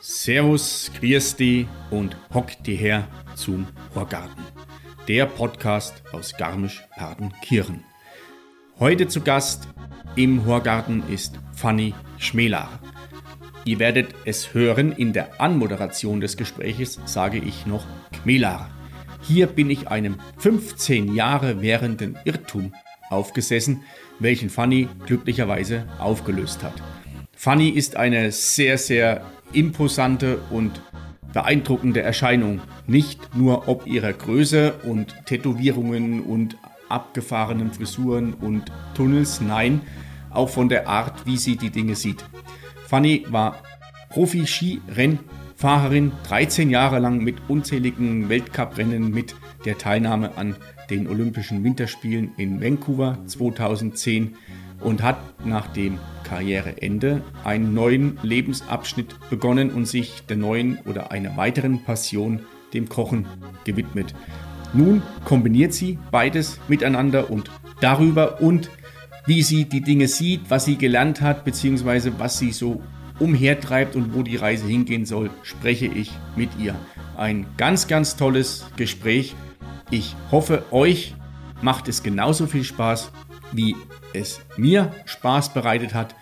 Servus, grüß die und hock die her zum Horgarten. Der Podcast aus Garmisch-Partenkirchen. Heute zu Gast im Horgarten ist Fanny Schmelar. Ihr werdet es hören, in der Anmoderation des Gespräches sage ich noch Kmelar. Hier bin ich einem 15 Jahre währenden Irrtum aufgesessen, welchen Fanny glücklicherweise aufgelöst hat. Fanny ist eine sehr, sehr imposante und beeindruckende Erscheinung. Nicht nur ob ihrer Größe und Tätowierungen und abgefahrenen Frisuren und Tunnels, nein, auch von der Art, wie sie die Dinge sieht. Fanny war Profi-Skirennfahrerin, 13 Jahre lang mit unzähligen Weltcuprennen mit der Teilnahme an den Olympischen Winterspielen in Vancouver 2010 und hat nach dem Karriereende einen neuen Lebensabschnitt begonnen und sich der neuen oder einer weiteren Passion, dem Kochen, gewidmet. Nun kombiniert sie beides miteinander und darüber und wie sie die Dinge sieht, was sie gelernt hat, beziehungsweise was sie so umhertreibt und wo die Reise hingehen soll, spreche ich mit ihr. Ein ganz, ganz tolles Gespräch. Ich hoffe, euch macht es genauso viel Spaß wie es mir Spaß bereitet hat.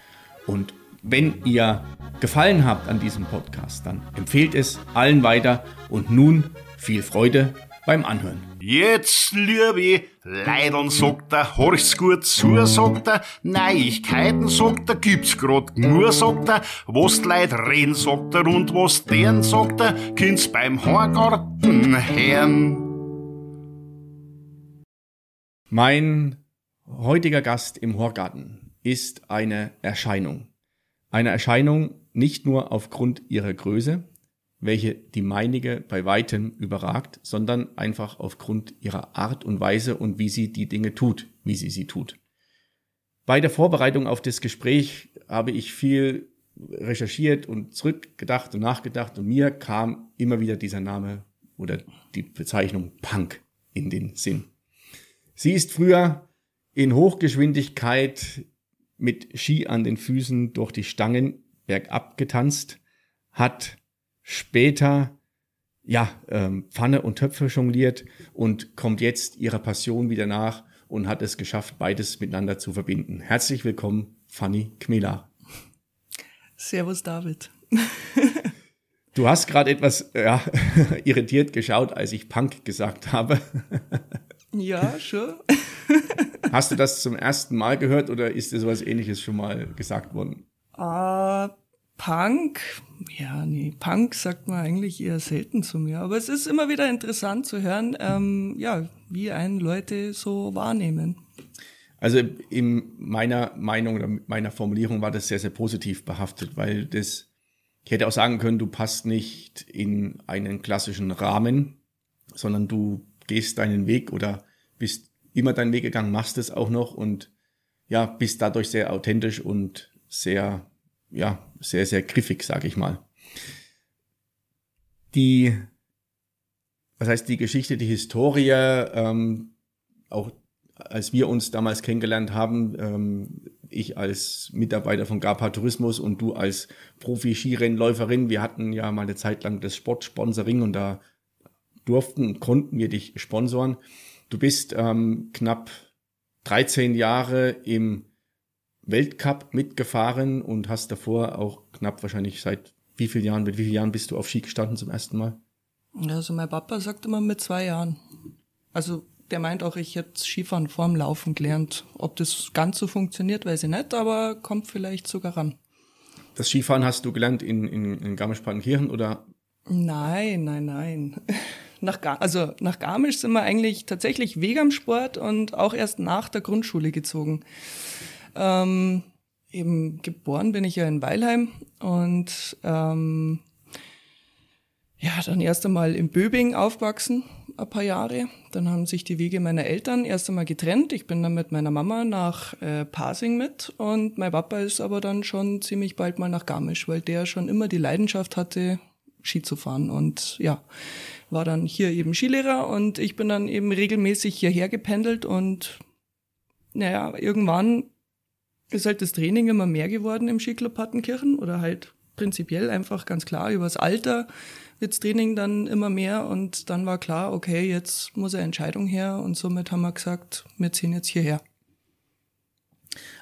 Und wenn ihr gefallen habt an diesem Podcast, dann empfehlt es allen weiter und nun viel Freude beim Anhören. Jetzt, liebe Leidern, sagt er, horch's gut zu, sagt er, Neuigkeiten, sagt er, gibt's grad nur, sagt er, was die Leute reden, sagt er, und was deren, sagt er, kind's beim Horgarten hören. Mein heutiger Gast im Horgarten ist eine Erscheinung. Eine Erscheinung nicht nur aufgrund ihrer Größe, welche die meinige bei weitem überragt, sondern einfach aufgrund ihrer Art und Weise und wie sie die Dinge tut, wie sie sie tut. Bei der Vorbereitung auf das Gespräch habe ich viel recherchiert und zurückgedacht und nachgedacht und mir kam immer wieder dieser Name oder die Bezeichnung Punk in den Sinn. Sie ist früher in Hochgeschwindigkeit mit Ski an den Füßen durch die Stangen bergab getanzt, hat später ja ähm, Pfanne und Töpfe jongliert und kommt jetzt ihrer Passion wieder nach und hat es geschafft, beides miteinander zu verbinden. Herzlich willkommen, Fanny Kmela. Servus, David. Du hast gerade etwas ja, irritiert geschaut, als ich Punk gesagt habe. Ja, schon. Hast du das zum ersten Mal gehört oder ist dir sowas ähnliches schon mal gesagt worden? Uh, Punk, ja, nee, Punk sagt man eigentlich eher selten zu mir, aber es ist immer wieder interessant zu hören, ähm, ja, wie einen Leute so wahrnehmen. Also in meiner Meinung oder meiner Formulierung war das sehr, sehr positiv behaftet, weil das, ich hätte auch sagen können, du passt nicht in einen klassischen Rahmen, sondern du gehst deinen Weg oder bist immer deinen Weg gegangen, machst es auch noch und ja, bist dadurch sehr authentisch und sehr, ja, sehr, sehr griffig, sag ich mal. Die, was heißt die Geschichte, die Historie, ähm, auch als wir uns damals kennengelernt haben, ähm, ich als Mitarbeiter von GAPA Tourismus und du als Profi-Skirennläuferin, wir hatten ja mal eine Zeit lang das Sportsponsoring und da durften, konnten wir dich sponsoren. Du bist ähm, knapp 13 Jahre im Weltcup mitgefahren und hast davor auch knapp wahrscheinlich seit wie vielen Jahren, mit wie vielen Jahren bist du auf Ski gestanden zum ersten Mal? Also mein Papa sagt immer mit zwei Jahren. Also der meint auch, ich hätte Skifahren vorm Laufen gelernt. Ob das ganz so funktioniert, weiß ich nicht, aber kommt vielleicht sogar ran. Das Skifahren hast du gelernt in, in, in Garmisch-Partenkirchen oder? Nein, nein, nein. nach, Gar also nach Garmisch sind wir eigentlich tatsächlich wegen am Sport und auch erst nach der Grundschule gezogen. Ähm, eben geboren bin ich ja in Weilheim und ähm, ja, dann erst einmal in Böbing aufgewachsen, ein paar Jahre. Dann haben sich die Wege meiner Eltern erst einmal getrennt. Ich bin dann mit meiner Mama nach äh, Pasing mit und mein Papa ist aber dann schon ziemlich bald mal nach Garmisch, weil der schon immer die Leidenschaft hatte, Ski zu fahren. Und ja, war dann hier eben Skilehrer und ich bin dann eben regelmäßig hierher gependelt und naja, irgendwann ist halt das Training immer mehr geworden im Skiclub Pattenkirchen oder halt prinzipiell einfach ganz klar übers Alter wird's Training dann immer mehr und dann war klar, okay, jetzt muss eine Entscheidung her und somit haben wir gesagt, wir ziehen jetzt hierher.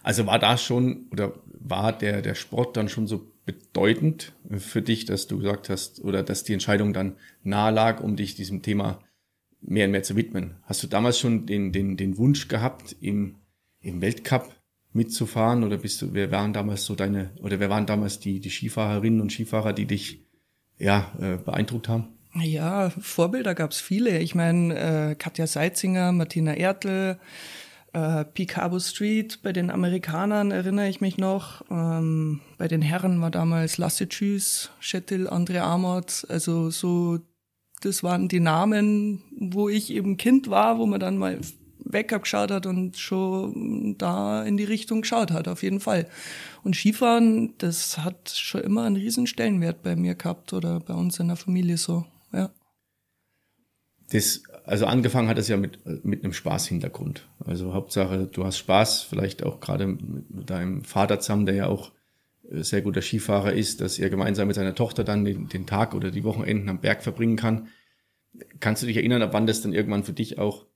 Also war da schon oder war der, der Sport dann schon so bedeutend für dich, dass du gesagt hast oder dass die Entscheidung dann nahe lag, um dich diesem Thema mehr und mehr zu widmen? Hast du damals schon den, den, den Wunsch gehabt, im, im Weltcup mitzufahren oder bist du, wer waren damals so deine, oder wer waren damals die, die Skifahrerinnen und Skifahrer, die dich ja, äh, beeindruckt haben? Ja, Vorbilder gab's viele. Ich meine, äh, Katja Seitzinger, Martina Ertl, äh, Picabo Street, bei den Amerikanern erinnere ich mich noch. Ähm, bei den Herren war damals Lasse Tschüss, Schettil, André Amort. Also so, das waren die Namen, wo ich eben Kind war, wo man dann mal weg abgeschaut hat und schon da in die Richtung geschaut hat, auf jeden Fall. Und Skifahren, das hat schon immer einen riesen Stellenwert bei mir gehabt oder bei uns in der Familie so, ja. Das, also angefangen hat es ja mit, mit einem Spaßhintergrund. Also Hauptsache, du hast Spaß, vielleicht auch gerade mit deinem Vater zusammen, der ja auch sehr guter Skifahrer ist, dass er gemeinsam mit seiner Tochter dann den, den Tag oder die Wochenenden am Berg verbringen kann. Kannst du dich erinnern, ab wann das dann irgendwann für dich auch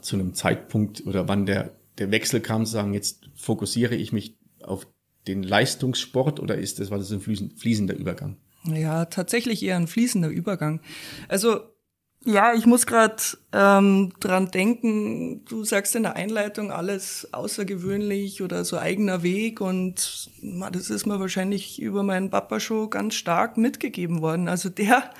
zu einem Zeitpunkt oder wann der, der Wechsel kam, sagen, jetzt fokussiere ich mich auf den Leistungssport oder ist das, war das ein fließender Übergang? Ja, tatsächlich eher ein fließender Übergang. Also ja, ich muss gerade ähm, dran denken, du sagst in der Einleitung alles außergewöhnlich oder so eigener Weg und das ist mir wahrscheinlich über meinen Papa schon ganz stark mitgegeben worden. Also der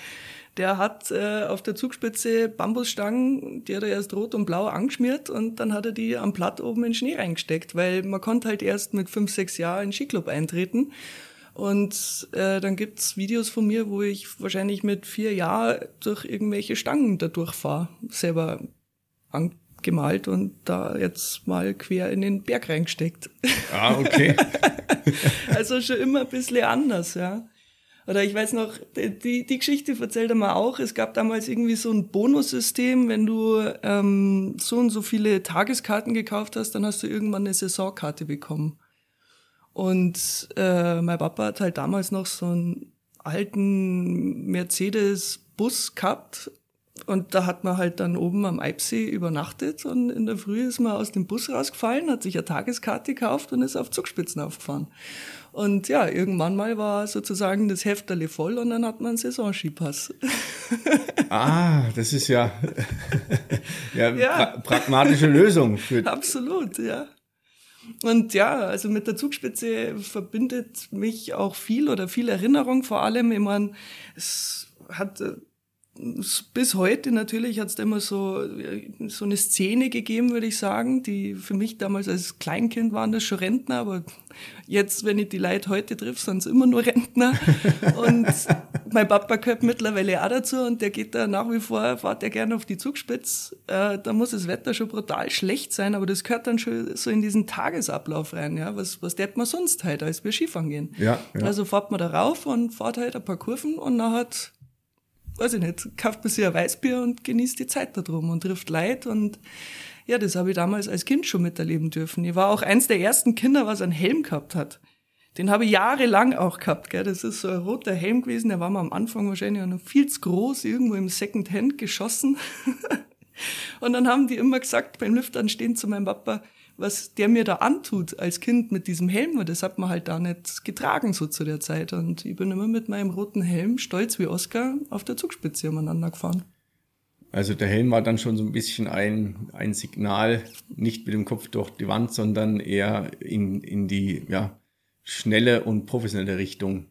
der hat äh, auf der Zugspitze Bambusstangen, die hat er erst rot und blau angeschmiert und dann hat er die am Platt oben in Schnee reingesteckt, weil man konnte halt erst mit fünf, sechs Jahren in den Skiclub eintreten. Und äh, dann gibt's Videos von mir, wo ich wahrscheinlich mit vier Jahren durch irgendwelche Stangen da durchfahre, selber angemalt und da jetzt mal quer in den Berg reingesteckt. Ah, okay. also schon immer ein bisschen anders, ja. Oder ich weiß noch, die, die Geschichte erzählt er mal auch. Es gab damals irgendwie so ein Bonussystem, wenn du ähm, so und so viele Tageskarten gekauft hast, dann hast du irgendwann eine Saisonkarte bekommen. Und äh, mein Papa hat halt damals noch so einen alten Mercedes-Bus gehabt. Und da hat man halt dann oben am Eibsee übernachtet und in der Früh ist man aus dem Bus rausgefallen, hat sich eine Tageskarte gekauft und ist auf Zugspitzen aufgefahren. Und ja, irgendwann mal war sozusagen das Hefterle voll und dann hat man einen Saisonskipass. ah, das ist ja, ja, ja. Pra pragmatische Lösung. Für Absolut, ja. Und ja, also mit der Zugspitze verbindet mich auch viel oder viel Erinnerung vor allem. Ich meine, es hat äh, bis heute natürlich hat es immer so, so eine Szene gegeben, würde ich sagen, die für mich damals als Kleinkind waren das schon Rentner, aber jetzt, wenn ich die Leute heute triff, sind es immer nur Rentner. Und mein Papa gehört mittlerweile auch dazu und der geht da nach wie vor, fährt er gerne auf die Zugspitze. Äh, da muss das Wetter schon brutal schlecht sein, aber das gehört dann schon so in diesen Tagesablauf rein. Ja? Was, was tät man sonst halt, als wir Skifahren gehen? Ja, ja. Also fährt man da rauf und fährt halt ein paar Kurven und nachher weiß ich nicht, kauft man sich ein Weißbier und genießt die Zeit da drum und trifft Leid und ja, das habe ich damals als Kind schon miterleben dürfen. Ich war auch eins der ersten Kinder, was einen Helm gehabt hat. Den habe ich jahrelang auch gehabt, gell. Das ist so ein roter Helm gewesen, der war mir am Anfang wahrscheinlich noch viel zu groß, irgendwo im Secondhand geschossen. und dann haben die immer gesagt, beim Lüftern stehen zu meinem Papa, was der mir da antut als Kind mit diesem Helm, das hat man halt da nicht getragen so zu der Zeit. Und ich bin immer mit meinem roten Helm, stolz wie Oscar, auf der Zugspitze umeinander gefahren. Also der Helm war dann schon so ein bisschen ein, ein Signal, nicht mit dem Kopf durch die Wand, sondern eher in, in die ja, schnelle und professionelle Richtung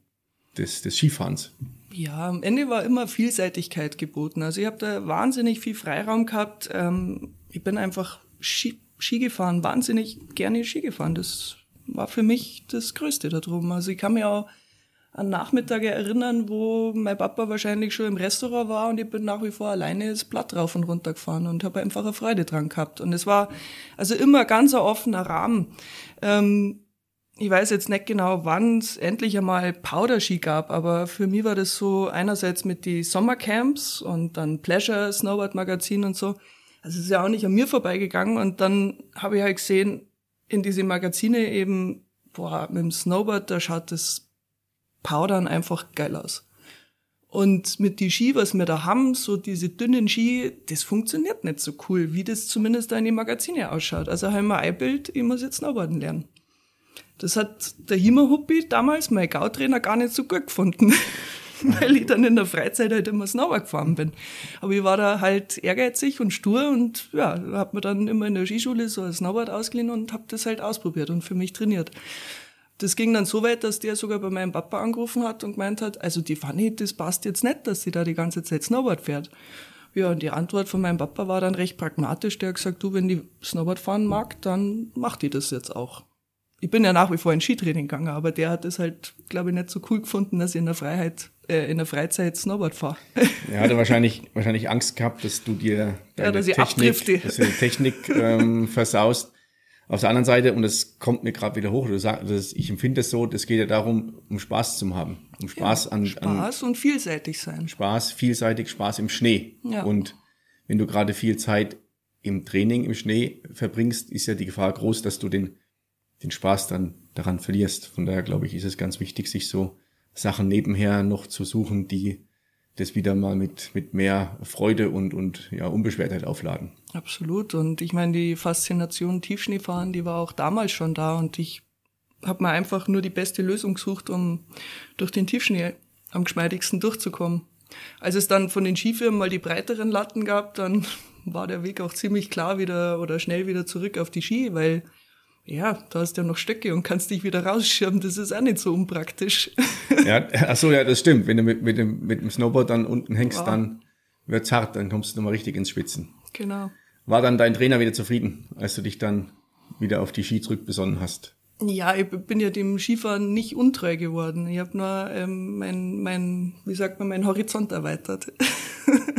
des, des Skifahrens. Ja, am Ende war immer Vielseitigkeit geboten. Also ich habe da wahnsinnig viel Freiraum gehabt. Ähm, ich bin einfach Ski Ski gefahren, wahnsinnig gerne Ski gefahren. Das war für mich das Größte da drum. Also ich kann mich auch an Nachmittage erinnern, wo mein Papa wahrscheinlich schon im Restaurant war und ich bin nach wie vor alleine das Blatt rauf und runter gefahren und habe einfach eine Freude dran gehabt. Und es war also immer ganz ein offener Rahmen. Ähm, ich weiß jetzt nicht genau, wann es endlich einmal Powder-Ski gab, aber für mich war das so einerseits mit die Sommercamps und dann Pleasure Snowboard Magazin und so. Also es ist ja auch nicht an mir vorbeigegangen und dann habe ich halt gesehen, in diese Magazine eben, boah, mit dem Snowboard, da schaut das Powdern einfach geil aus. Und mit die Ski, was wir da haben, so diese dünnen Ski, das funktioniert nicht so cool, wie das zumindest da in den Magazine ausschaut. Also haben wir ein Bild, ich muss jetzt Snowboarden lernen. Das hat der Himmerhuppi damals, mein Gautrainer, gar nicht so gut gefunden, weil ich dann in der Freizeit halt immer Snowboard gefahren bin. Aber ich war da halt ehrgeizig und stur und ja, hat mir dann immer in der Skischule so ein Snowboard ausgeliehen und habe das halt ausprobiert und für mich trainiert. Das ging dann so weit, dass der sogar bei meinem Papa angerufen hat und gemeint hat, also die Fanny, das passt jetzt nicht, dass sie da die ganze Zeit Snowboard fährt. Ja, und die Antwort von meinem Papa war dann recht pragmatisch. Der hat gesagt, du, wenn die Snowboard fahren mag, dann macht die das jetzt auch ich bin ja nach wie vor in Skitraining gegangen, aber der hat es halt, glaube ich, nicht so cool gefunden, dass ich in der Freiheit, äh, in der Freizeit Snowboard fahre. Er hatte wahrscheinlich, wahrscheinlich Angst gehabt, dass du dir deine ja, dass ich Technik, dass du die Technik ähm, versaust. Auf der anderen Seite, und das kommt mir gerade wieder hoch, du sagst, das, ich empfinde es so, das geht ja darum, um Spaß zu haben. Um Spaß ja, an, Spaß an, und vielseitig sein. Spaß, vielseitig, Spaß im Schnee. Ja. Und wenn du gerade viel Zeit im Training im Schnee verbringst, ist ja die Gefahr groß, dass du den den Spaß dann daran verlierst. Von daher glaube ich, ist es ganz wichtig, sich so Sachen nebenher noch zu suchen, die das wieder mal mit, mit mehr Freude und, und ja, Unbeschwertheit aufladen. Absolut. Und ich meine, die Faszination Tiefschneefahren, die war auch damals schon da und ich habe mir einfach nur die beste Lösung gesucht, um durch den Tiefschnee am geschmeidigsten durchzukommen. Als es dann von den Skifirmen mal die breiteren Latten gab, dann war der Weg auch ziemlich klar wieder oder schnell wieder zurück auf die Ski, weil ja, da hast du ja noch Stöcke und kannst dich wieder rausschirmen. Das ist auch nicht so unpraktisch. Ja, ach so, ja, das stimmt. Wenn du mit, mit, dem, mit dem Snowboard dann unten hängst, wow. dann wird's hart, dann kommst du nochmal richtig ins Schwitzen. Genau. War dann dein Trainer wieder zufrieden, als du dich dann wieder auf die Ski zurückbesonnen hast? Ja, ich bin ja dem Skifahren nicht untreu geworden. Ich habe nur ähm, mein, mein, wie sagt man, mein Horizont erweitert.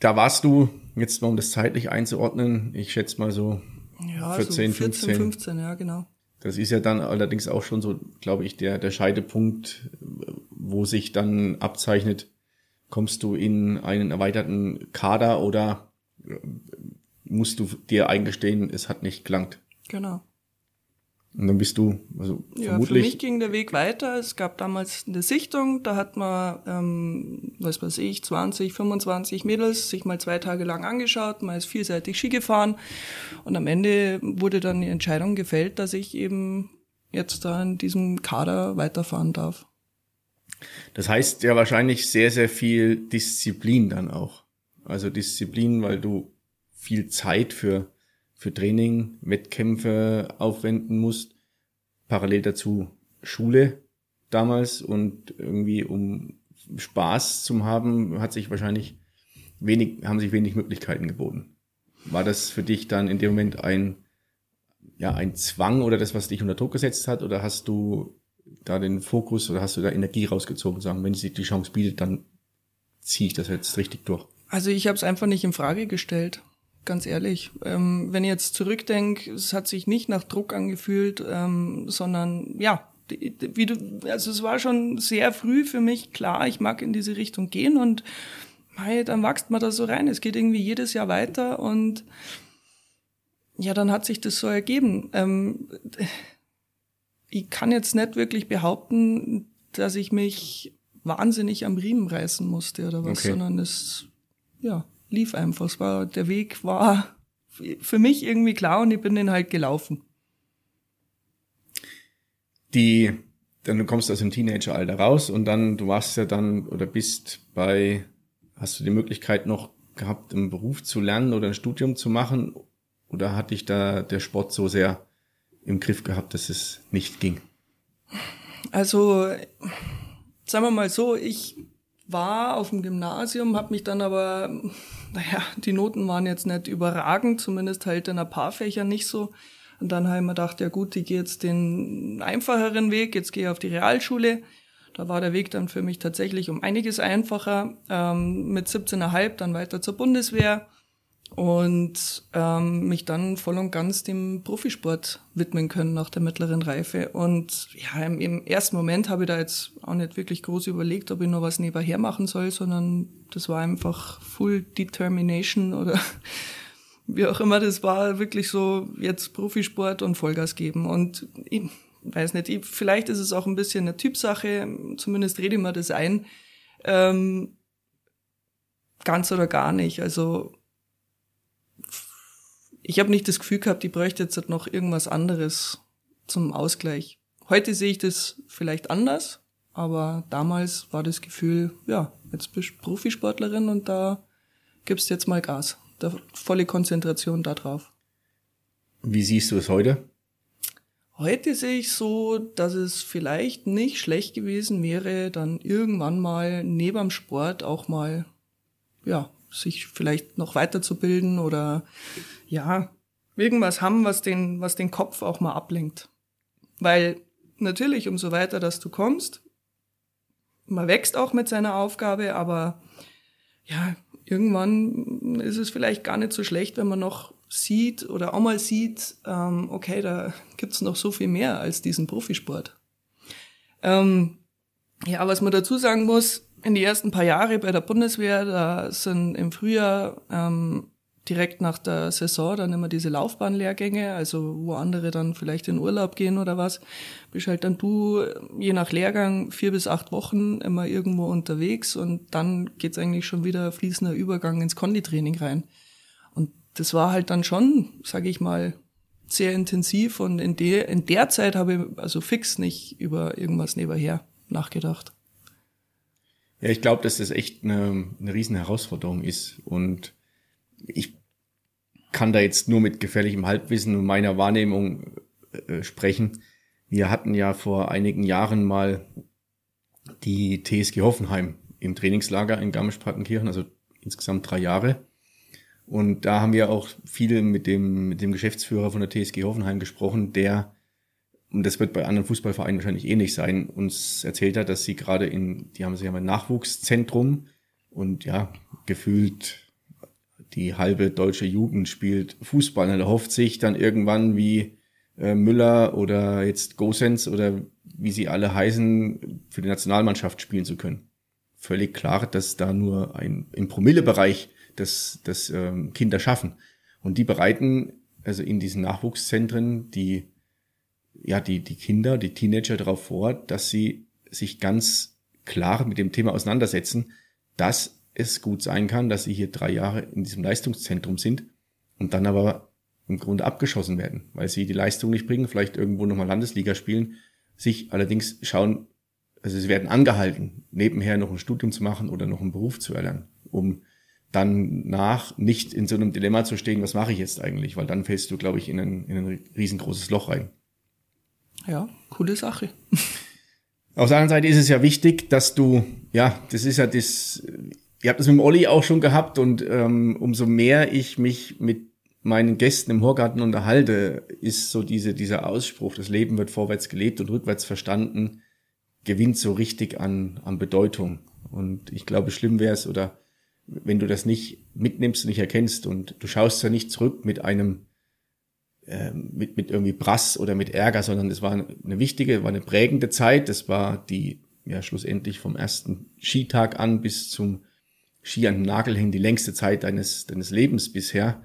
da warst du, jetzt mal um das zeitlich einzuordnen, ich schätze mal so ja, 14, so 14 15. 15, ja, genau. Das ist ja dann allerdings auch schon so, glaube ich, der, der Scheidepunkt, wo sich dann abzeichnet, kommst du in einen erweiterten Kader oder musst du dir eingestehen, es hat nicht gelangt. Genau. Und dann bist du, also ja, vermutlich. Für mich ging der Weg weiter. Es gab damals eine Sichtung, da hat man, ähm, was weiß ich, 20, 25 Mädels sich mal zwei Tage lang angeschaut, man ist vielseitig Ski gefahren und am Ende wurde dann die Entscheidung gefällt, dass ich eben jetzt da in diesem Kader weiterfahren darf. Das heißt ja wahrscheinlich sehr, sehr viel Disziplin dann auch. Also Disziplin, weil du viel Zeit für für Training, Wettkämpfe aufwenden musst. Parallel dazu Schule damals und irgendwie um Spaß zu haben, hat sich wahrscheinlich wenig, haben sich wenig Möglichkeiten geboten. War das für dich dann in dem Moment ein, ja, ein Zwang oder das, was dich unter Druck gesetzt hat? Oder hast du da den Fokus oder hast du da Energie rausgezogen, sagen, wenn sich die Chance bietet, dann ziehe ich das jetzt richtig durch? Also ich habe es einfach nicht in Frage gestellt ganz ehrlich. Ähm, wenn ich jetzt zurückdenke, es hat sich nicht nach Druck angefühlt, ähm, sondern ja, wie du, also es war schon sehr früh für mich klar, ich mag in diese Richtung gehen und hey, dann wächst man da so rein. Es geht irgendwie jedes Jahr weiter und ja, dann hat sich das so ergeben. Ähm, ich kann jetzt nicht wirklich behaupten, dass ich mich wahnsinnig am Riemen reißen musste oder was, okay. sondern es, ja, lief einfach. Es war, der Weg war für mich irgendwie klar und ich bin den halt gelaufen. Die, dann kommst du aus dem Teenageralter raus und dann, du warst ja dann oder bist bei, hast du die Möglichkeit noch gehabt, einen Beruf zu lernen oder ein Studium zu machen? Oder hat dich da der Sport so sehr im Griff gehabt, dass es nicht ging? Also, sagen wir mal so, ich war auf dem Gymnasium, habe mich dann aber, naja, die Noten waren jetzt nicht überragend, zumindest halt in ein paar Fächern nicht so. Und dann habe ich mir gedacht, ja gut, ich gehe jetzt den einfacheren Weg, jetzt gehe ich auf die Realschule. Da war der Weg dann für mich tatsächlich um einiges einfacher. Ähm, mit 17,5 dann weiter zur Bundeswehr. Und ähm, mich dann voll und ganz dem Profisport widmen können nach der mittleren Reife. Und ja, im, im ersten Moment habe ich da jetzt auch nicht wirklich groß überlegt, ob ich noch was nebenher machen soll, sondern das war einfach Full Determination oder wie auch immer das war, wirklich so jetzt Profisport und Vollgas geben. Und ich weiß nicht, ich, vielleicht ist es auch ein bisschen eine Typsache, zumindest rede ich mir das ein. Ähm, ganz oder gar nicht. Also ich habe nicht das Gefühl gehabt, ich bräuchte jetzt noch irgendwas anderes zum Ausgleich. Heute sehe ich das vielleicht anders, aber damals war das Gefühl, ja, jetzt bist du Profisportlerin und da gibst jetzt mal Gas. Da volle Konzentration da drauf. Wie siehst du es heute? Heute sehe ich so, dass es vielleicht nicht schlecht gewesen wäre, dann irgendwann mal neben dem Sport auch mal, ja, sich vielleicht noch weiterzubilden oder ja, irgendwas haben, was den, was den Kopf auch mal ablenkt. Weil natürlich, umso weiter, dass du kommst, man wächst auch mit seiner Aufgabe, aber ja, irgendwann ist es vielleicht gar nicht so schlecht, wenn man noch sieht oder auch mal sieht, ähm, okay, da gibt's noch so viel mehr als diesen Profisport. Ähm, ja, was man dazu sagen muss, in die ersten paar Jahre bei der Bundeswehr, da sind im Frühjahr ähm, direkt nach der Saison dann immer diese Laufbahnlehrgänge, also wo andere dann vielleicht in Urlaub gehen oder was, bist halt dann du je nach Lehrgang vier bis acht Wochen immer irgendwo unterwegs und dann geht's eigentlich schon wieder fließender Übergang ins Konditraining rein. Und das war halt dann schon, sage ich mal, sehr intensiv und in der, in der Zeit habe ich also fix nicht über irgendwas nebenher nachgedacht. Ja, ich glaube, dass das echt eine, eine riesen Herausforderung ist und ich kann da jetzt nur mit gefährlichem Halbwissen und meiner Wahrnehmung äh, sprechen. Wir hatten ja vor einigen Jahren mal die TSG Hoffenheim im Trainingslager in Garmisch-Partenkirchen, also insgesamt drei Jahre. Und da haben wir auch viel mit dem, mit dem Geschäftsführer von der TSG Hoffenheim gesprochen, der, und das wird bei anderen Fußballvereinen wahrscheinlich ähnlich sein, uns erzählt hat, dass sie gerade in, die haben sie ja ein Nachwuchszentrum und ja, gefühlt die halbe deutsche Jugend spielt Fußball. Und er hofft sich dann irgendwann wie äh, Müller oder jetzt Gosens oder wie sie alle heißen, für die Nationalmannschaft spielen zu können. Völlig klar, dass da nur ein im Promillebereich das, das ähm, Kinder schaffen. Und die bereiten also in diesen Nachwuchszentren die ja die die Kinder, die Teenager darauf vor, dass sie sich ganz klar mit dem Thema auseinandersetzen, dass es gut sein kann, dass sie hier drei Jahre in diesem Leistungszentrum sind und dann aber im Grunde abgeschossen werden, weil sie die Leistung nicht bringen, vielleicht irgendwo nochmal Landesliga spielen, sich allerdings schauen, also sie werden angehalten, nebenher noch ein Studium zu machen oder noch einen Beruf zu erlernen, um dann nach nicht in so einem Dilemma zu stehen, was mache ich jetzt eigentlich, weil dann fällst du, glaube ich, in ein, in ein riesengroßes Loch rein. Ja, coole Sache. Auf der anderen Seite ist es ja wichtig, dass du, ja, das ist ja das, ihr habt das mit dem Olli auch schon gehabt und ähm, umso mehr ich mich mit meinen Gästen im Horgarten unterhalte, ist so diese, dieser Ausspruch, das Leben wird vorwärts gelebt und rückwärts verstanden, gewinnt so richtig an, an Bedeutung. Und ich glaube, schlimm wäre es, oder wenn du das nicht mitnimmst und nicht erkennst und du schaust ja nicht zurück mit einem, äh, mit, mit irgendwie Brass oder mit Ärger, sondern es war eine wichtige, war eine prägende Zeit. Das war die, ja, schlussendlich vom ersten Skitag an bis zum Ski an den Nagel hängen, die längste Zeit deines, deines Lebens bisher.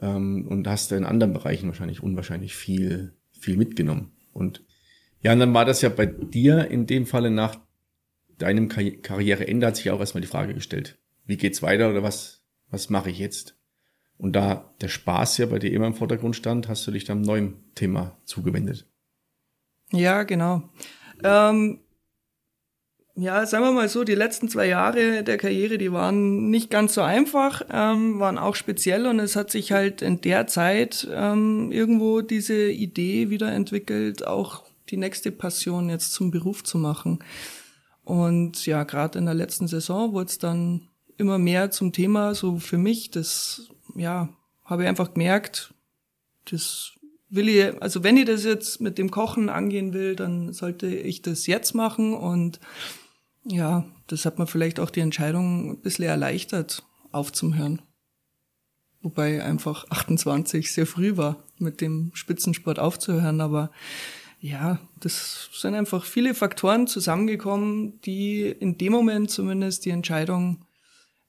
Ähm, und hast da in anderen Bereichen wahrscheinlich unwahrscheinlich viel, viel mitgenommen. Und ja, und dann war das ja bei dir in dem Falle nach deinem Karri Karriereende hat sich auch erstmal die Frage gestellt, wie geht's weiter oder was, was mache ich jetzt? Und da der Spaß ja bei dir immer im Vordergrund stand, hast du dich dann neuen Thema zugewendet. Ja, genau. Ähm, ja, sagen wir mal so, die letzten zwei Jahre der Karriere, die waren nicht ganz so einfach, ähm, waren auch speziell und es hat sich halt in der Zeit ähm, irgendwo diese Idee wieder entwickelt, auch die nächste Passion jetzt zum Beruf zu machen. Und ja, gerade in der letzten Saison wurde es dann immer mehr zum Thema, so für mich, das, ja, habe ich einfach gemerkt, das will ich, also wenn ich das jetzt mit dem Kochen angehen will, dann sollte ich das jetzt machen und ja, das hat mir vielleicht auch die Entscheidung ein bisschen erleichtert, aufzuhören. wobei einfach 28 sehr früh war, mit dem Spitzensport aufzuhören. Aber ja, das sind einfach viele Faktoren zusammengekommen, die in dem Moment zumindest die Entscheidung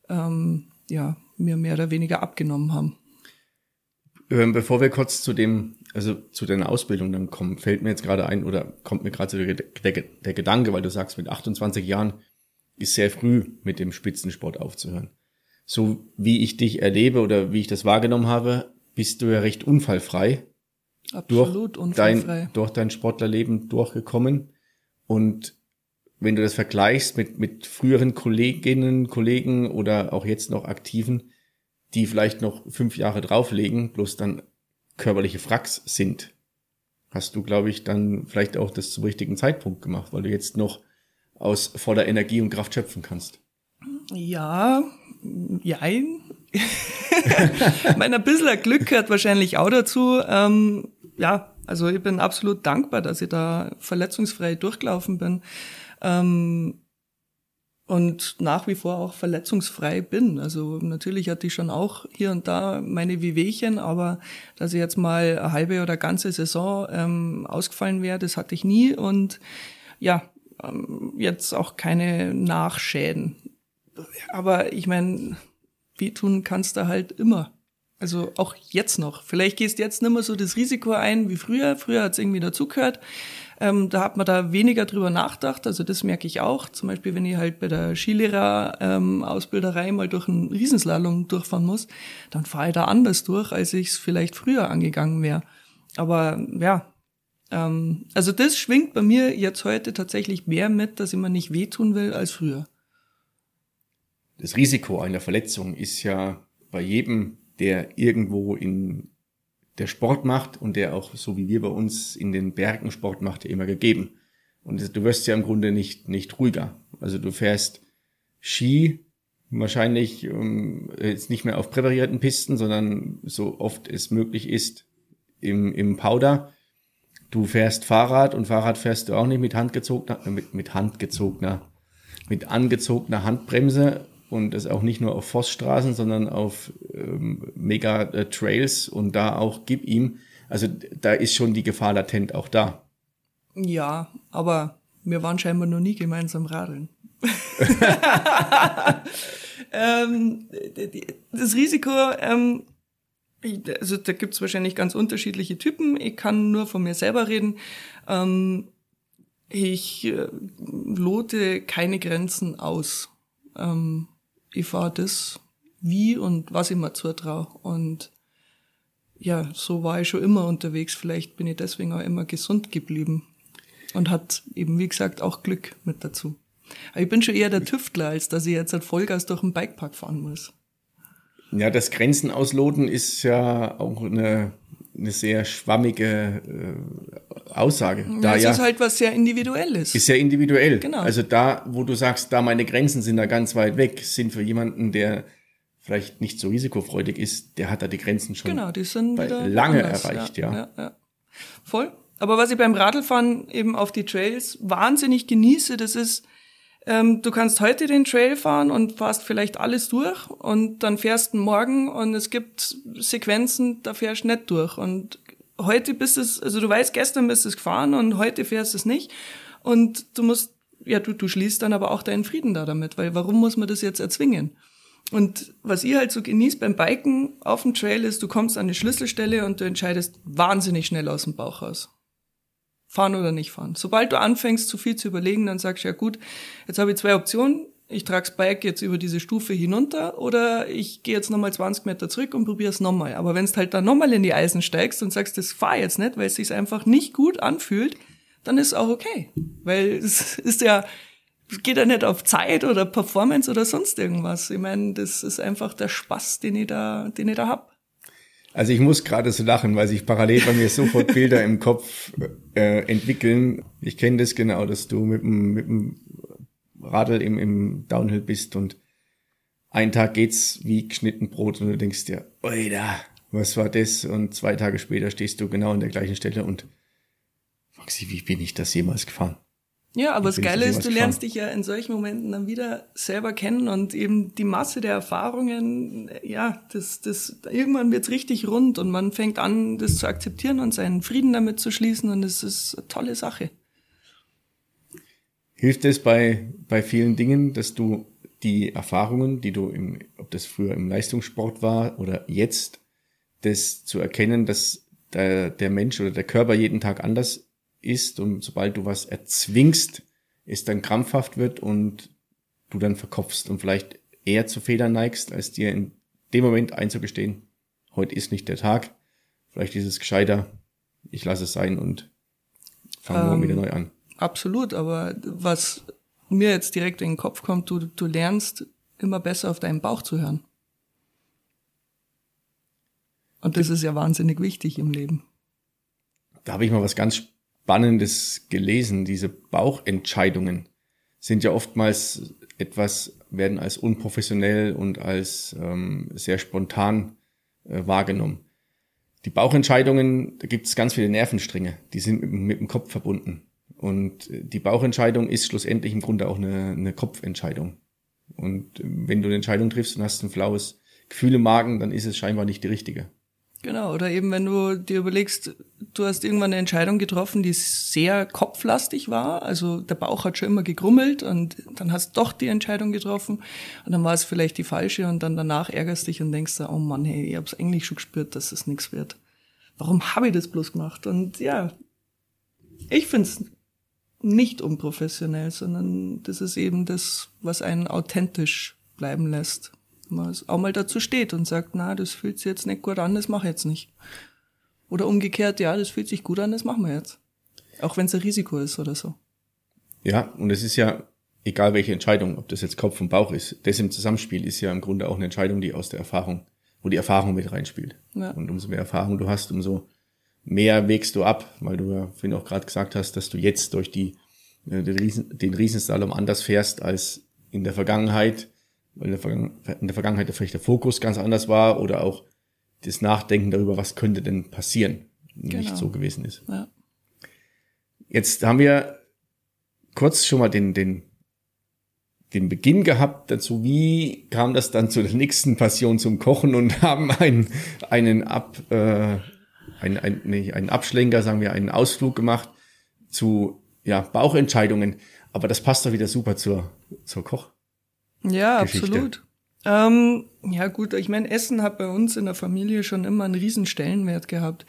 ähm, ja, mir mehr oder weniger abgenommen haben. Ähm, bevor wir kurz zu dem, also zu deiner Ausbildung dann kommen, fällt mir jetzt gerade ein oder kommt mir gerade so der, der, der Gedanke, weil du sagst, mit 28 Jahren ist sehr früh mit dem Spitzensport aufzuhören. So wie ich dich erlebe oder wie ich das wahrgenommen habe, bist du ja recht unfallfrei. Absolut durch unfallfrei. Dein, durch dein Sportlerleben durchgekommen. Und wenn du das vergleichst mit, mit früheren Kolleginnen, Kollegen oder auch jetzt noch Aktiven, die vielleicht noch fünf Jahre drauflegen, bloß dann körperliche Fracks sind, hast du, glaube ich, dann vielleicht auch das zum richtigen Zeitpunkt gemacht, weil du jetzt noch aus voller Energie und Kraft schöpfen kannst. Ja, jein. mein ein bisschen Glück gehört wahrscheinlich auch dazu. Ähm, ja, also ich bin absolut dankbar, dass ich da verletzungsfrei durchgelaufen bin. Ähm, und nach wie vor auch verletzungsfrei bin. Also natürlich hatte ich schon auch hier und da meine Wehwehchen, aber dass ich jetzt mal eine halbe oder ganze Saison ähm, ausgefallen wäre, das hatte ich nie und ja, ähm, jetzt auch keine Nachschäden. Aber ich meine, wehtun kannst du halt immer. Also auch jetzt noch. Vielleicht gehst du jetzt nicht mehr so das Risiko ein wie früher. Früher hat es irgendwie dazugehört. Ähm, da hat man da weniger drüber nachgedacht. Also das merke ich auch. Zum Beispiel, wenn ich halt bei der Skilehrer-Ausbilderei ähm, mal durch einen Riesenslalom durchfahren muss, dann fahre ich da anders durch, als ich es vielleicht früher angegangen wäre. Aber ja, ähm, also das schwingt bei mir jetzt heute tatsächlich mehr mit, dass ich mir nicht wehtun will als früher. Das Risiko einer Verletzung ist ja bei jedem, der irgendwo in der Sport macht und der auch, so wie wir bei uns in den Bergen Sport macht, immer gegeben. Und du wirst ja im Grunde nicht, nicht ruhiger. Also du fährst Ski wahrscheinlich ähm, jetzt nicht mehr auf präparierten Pisten, sondern so oft es möglich ist im, im Powder. Du fährst Fahrrad und Fahrrad fährst du auch nicht mit handgezogener, mit, mit handgezogener, mit angezogener Handbremse und das auch nicht nur auf Forststraßen, sondern auf ähm, Mega-Trails und da auch gib ihm. Also da ist schon die Gefahr latent auch da. Ja, aber wir waren scheinbar noch nie gemeinsam radeln. ähm, das Risiko, ähm, also da gibt's wahrscheinlich ganz unterschiedliche Typen. Ich kann nur von mir selber reden. Ähm, ich äh, lote keine Grenzen aus. Ähm, ich fahre das, wie und was ich mir zutraue. Und ja, so war ich schon immer unterwegs. Vielleicht bin ich deswegen auch immer gesund geblieben. Und hat eben, wie gesagt, auch Glück mit dazu. Aber ich bin schon eher der Tüftler, als dass ich jetzt halt Vollgas durch den Bikepark fahren muss. Ja, das Grenzen ausloten ist ja auch eine, eine sehr schwammige äh, Aussage. Da ja, es ja, ist halt was sehr Individuelles. Ist sehr individuell. Genau. Also da, wo du sagst, da meine Grenzen sind da ganz weit weg, sind für jemanden, der vielleicht nicht so risikofreudig ist, der hat da die Grenzen schon genau, die sind lange anders, erreicht, ja. Ja. ja. Voll. Aber was ich beim Radlfahren eben auf die Trails wahnsinnig genieße, das ist, ähm, du kannst heute den Trail fahren und fährst vielleicht alles durch und dann fährst du morgen und es gibt Sequenzen, da fährst du nicht durch. Und heute bist es, also du weißt, gestern bist es gefahren und heute fährst es nicht. Und du musst, ja, du, du schließt dann aber auch deinen Frieden da damit, weil warum muss man das jetzt erzwingen? Und was ihr halt so genießt beim Biken auf dem Trail ist, du kommst an eine Schlüsselstelle und du entscheidest wahnsinnig schnell aus dem Bauch raus fahren oder nicht fahren. Sobald du anfängst, zu viel zu überlegen, dann sagst du, ja gut, jetzt habe ich zwei Optionen. Ich trage das Bike jetzt über diese Stufe hinunter oder ich gehe jetzt nochmal 20 Meter zurück und probiere es nochmal. Aber wenn du halt dann nochmal in die Eisen steigst und sagst, das fahr jetzt nicht, weil es sich einfach nicht gut anfühlt, dann ist auch okay. Weil es ist ja, es geht ja nicht auf Zeit oder Performance oder sonst irgendwas. Ich meine, das ist einfach der Spaß, den ich da, den ich da hab. Also ich muss gerade so lachen, weil sich parallel bei mir sofort Bilder im Kopf äh, entwickeln. Ich kenne das genau, dass du mit dem, mit dem Radl im, im Downhill bist und ein Tag geht's wie geschnitten Brot und du denkst dir, oida, was war das? Und zwei Tage später stehst du genau an der gleichen Stelle und fragst dich, wie bin ich das jemals gefahren? Ja, aber das Geile ist, du lernst dich ja in solchen Momenten dann wieder selber kennen und eben die Masse der Erfahrungen, ja, das, das, irgendwann wird's richtig rund und man fängt an, das zu akzeptieren und seinen Frieden damit zu schließen und es ist eine tolle Sache. Hilft es bei, bei vielen Dingen, dass du die Erfahrungen, die du im, ob das früher im Leistungssport war oder jetzt, das zu erkennen, dass der, der Mensch oder der Körper jeden Tag anders ist und sobald du was erzwingst, es dann krampfhaft wird und du dann verkopfst und vielleicht eher zu Fehlern neigst, als dir in dem Moment einzugestehen, heute ist nicht der Tag, vielleicht ist es gescheiter, ich lasse es sein und fange morgen Ähm, wieder neu an. Absolut, aber was mir jetzt direkt in den Kopf kommt, du, du lernst immer besser auf deinen Bauch zu hören. Und das ist ja wahnsinnig wichtig im Leben. Da habe ich mal was ganz Spannendes gelesen. Diese Bauchentscheidungen sind ja oftmals etwas, werden als unprofessionell und als ähm, sehr spontan äh, wahrgenommen. Die Bauchentscheidungen, da gibt es ganz viele Nervenstränge, die sind mit, mit dem Kopf verbunden. Und äh, die Bauchentscheidung ist schlussendlich im Grunde auch eine, eine Kopfentscheidung. Und äh, wenn du eine Entscheidung triffst und hast ein flaues Gefühl im Magen, dann ist es scheinbar nicht die richtige. Genau, oder eben wenn du dir überlegst, du hast irgendwann eine Entscheidung getroffen, die sehr kopflastig war, also der Bauch hat schon immer gegrummelt und dann hast doch die Entscheidung getroffen und dann war es vielleicht die falsche und dann danach ärgerst dich und denkst, oh Mann, hey, ich hab's eigentlich schon gespürt, dass es nichts wird. Warum habe ich das bloß gemacht? Und ja, ich find's nicht unprofessionell, sondern das ist eben das, was einen authentisch bleiben lässt. Man auch mal dazu steht und sagt, na, das fühlt sich jetzt nicht gut an, das mache ich jetzt nicht. Oder umgekehrt, ja, das fühlt sich gut an, das machen wir jetzt. Auch wenn es ein Risiko ist oder so. Ja, und es ist ja, egal welche Entscheidung, ob das jetzt Kopf und Bauch ist, das im Zusammenspiel ist ja im Grunde auch eine Entscheidung, die aus der Erfahrung, wo die Erfahrung mit reinspielt. Ja. Und umso mehr Erfahrung du hast, umso mehr wägst du ab, weil du ja vorhin auch gerade gesagt hast, dass du jetzt durch die, äh, den, Riesen, den Riesenslalom anders fährst als in der Vergangenheit, weil in der, Vergangen- in der Vergangenheit vielleicht der Fokus ganz anders war oder auch das Nachdenken darüber, was könnte denn passieren, nicht Genau. so gewesen ist. Ja. Jetzt haben wir kurz schon mal den, den, den Beginn gehabt dazu. Wie kam das dann zu der nächsten Passion zum Kochen und haben einen, einen, Ab, äh, einen, einen, nee, einen Abschlenker, sagen wir, einen Ausflug gemacht zu ja, Bauchentscheidungen. Aber das passt doch wieder super zur, zur Koch. Ja, Geschichte. absolut. Ähm, ja gut, ich meine, Essen hat bei uns in der Familie schon immer einen riesen Stellenwert gehabt.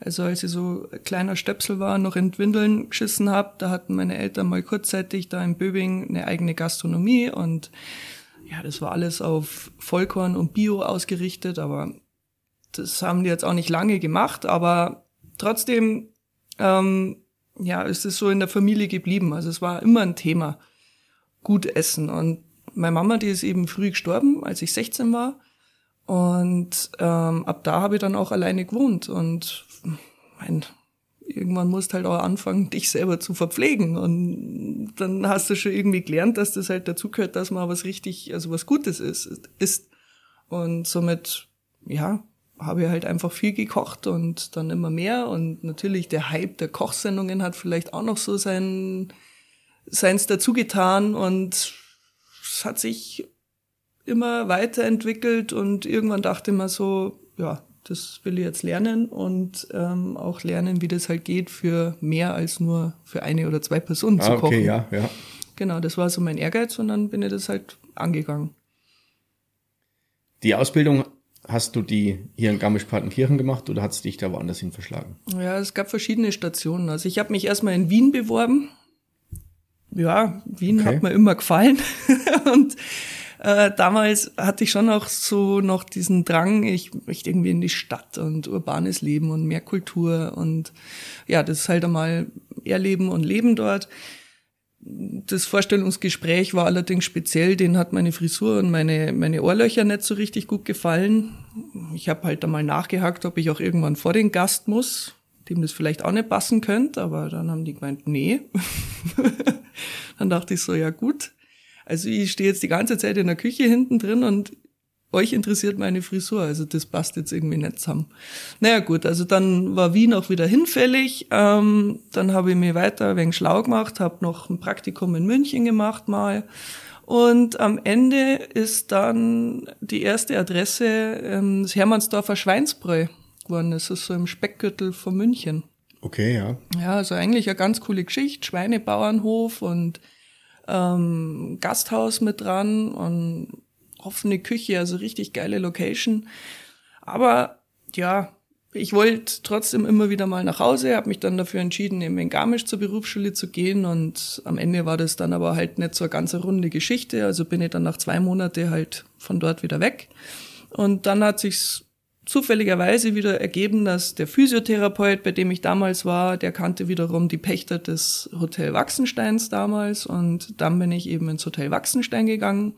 Also als ich so ein kleiner Stöpsel war, noch in Windeln geschissen hab, da hatten meine Eltern mal kurzzeitig da in Böbing eine eigene Gastronomie und ja, das war alles auf Vollkorn und Bio ausgerichtet, aber das haben die jetzt auch nicht lange gemacht, aber trotzdem, ähm, ja, ist es so in der Familie geblieben. Also es war immer ein Thema. Gut essen. Und meine Mama, die ist eben früh gestorben, als ich 16 war. Und ähm, ab da habe ich dann auch alleine gewohnt. Und mein, irgendwann musst halt auch anfangen, dich selber zu verpflegen. Und dann hast du schon irgendwie gelernt, dass das halt dazugehört, dass man was richtig, also was Gutes ist. ist. Und somit, ja, habe ich halt einfach viel gekocht und dann immer mehr. Und natürlich der Hype der Kochsendungen hat vielleicht auch noch so sein, seins dazugetan und es hat sich immer weiterentwickelt und irgendwann dachte man so, ja, das will ich jetzt lernen und ähm, auch lernen, wie das halt geht, für mehr als nur für eine oder zwei Personen zu Ah, kochen. okay, ja, ja. Genau, das war so mein Ehrgeiz und dann bin ich das halt angegangen. Die Ausbildung hast du die hier in Garmisch-Partenkirchen gemacht oder hat es dich da woanders hin verschlagen? Ja, es gab verschiedene Stationen. Also ich habe mich erstmal in Wien beworben. Ja, Wien Okay. hat mir immer gefallen. und äh, damals hatte ich schon auch so noch diesen Drang, ich möchte irgendwie in die Stadt und urbanes Leben und mehr Kultur und ja, das ist halt einmal erleben und leben dort. Das Vorstellungsgespräch war allerdings speziell, den hat meine Frisur und meine, meine Ohrlöcher nicht so richtig gut gefallen. Ich habe halt einmal nachgehakt, ob ich auch irgendwann vor den Gast muss, dem das vielleicht auch nicht passen könnte, aber dann haben die gemeint, nee. dann dachte ich so, ja gut. Also ich stehe jetzt die ganze Zeit in der Küche hinten drin und euch interessiert meine Frisur, also das passt jetzt irgendwie nicht zusammen. Naja gut, also dann war Wien auch wieder hinfällig. Ähm, dann habe ich mir weiter wegen schlau gemacht, habe noch ein Praktikum in München gemacht mal. Und am Ende ist dann die erste Adresse ähm, das Hermannsdorfer Schweinsbräu geworden. Das ist so im Speckgürtel von München. Okay, ja. Ja, also eigentlich eine ganz coole Geschichte. Schweinebauernhof und ähm, Gasthaus mit dran und offene Küche, also richtig geile Location. Aber ja, ich wollte trotzdem immer wieder mal nach Hause, habe mich dann dafür entschieden, eben in Garmisch zur Berufsschule zu gehen und am Ende war das dann aber halt nicht so eine ganze runde Geschichte, also bin ich dann nach zwei Monate halt von dort wieder weg und dann hat sich's zufälligerweise wieder ergeben, dass der Physiotherapeut, bei dem ich damals war, der kannte wiederum die Pächter des Hotel Wachsensteins damals. Und dann bin ich eben ins Hotel Wachsenstein gegangen.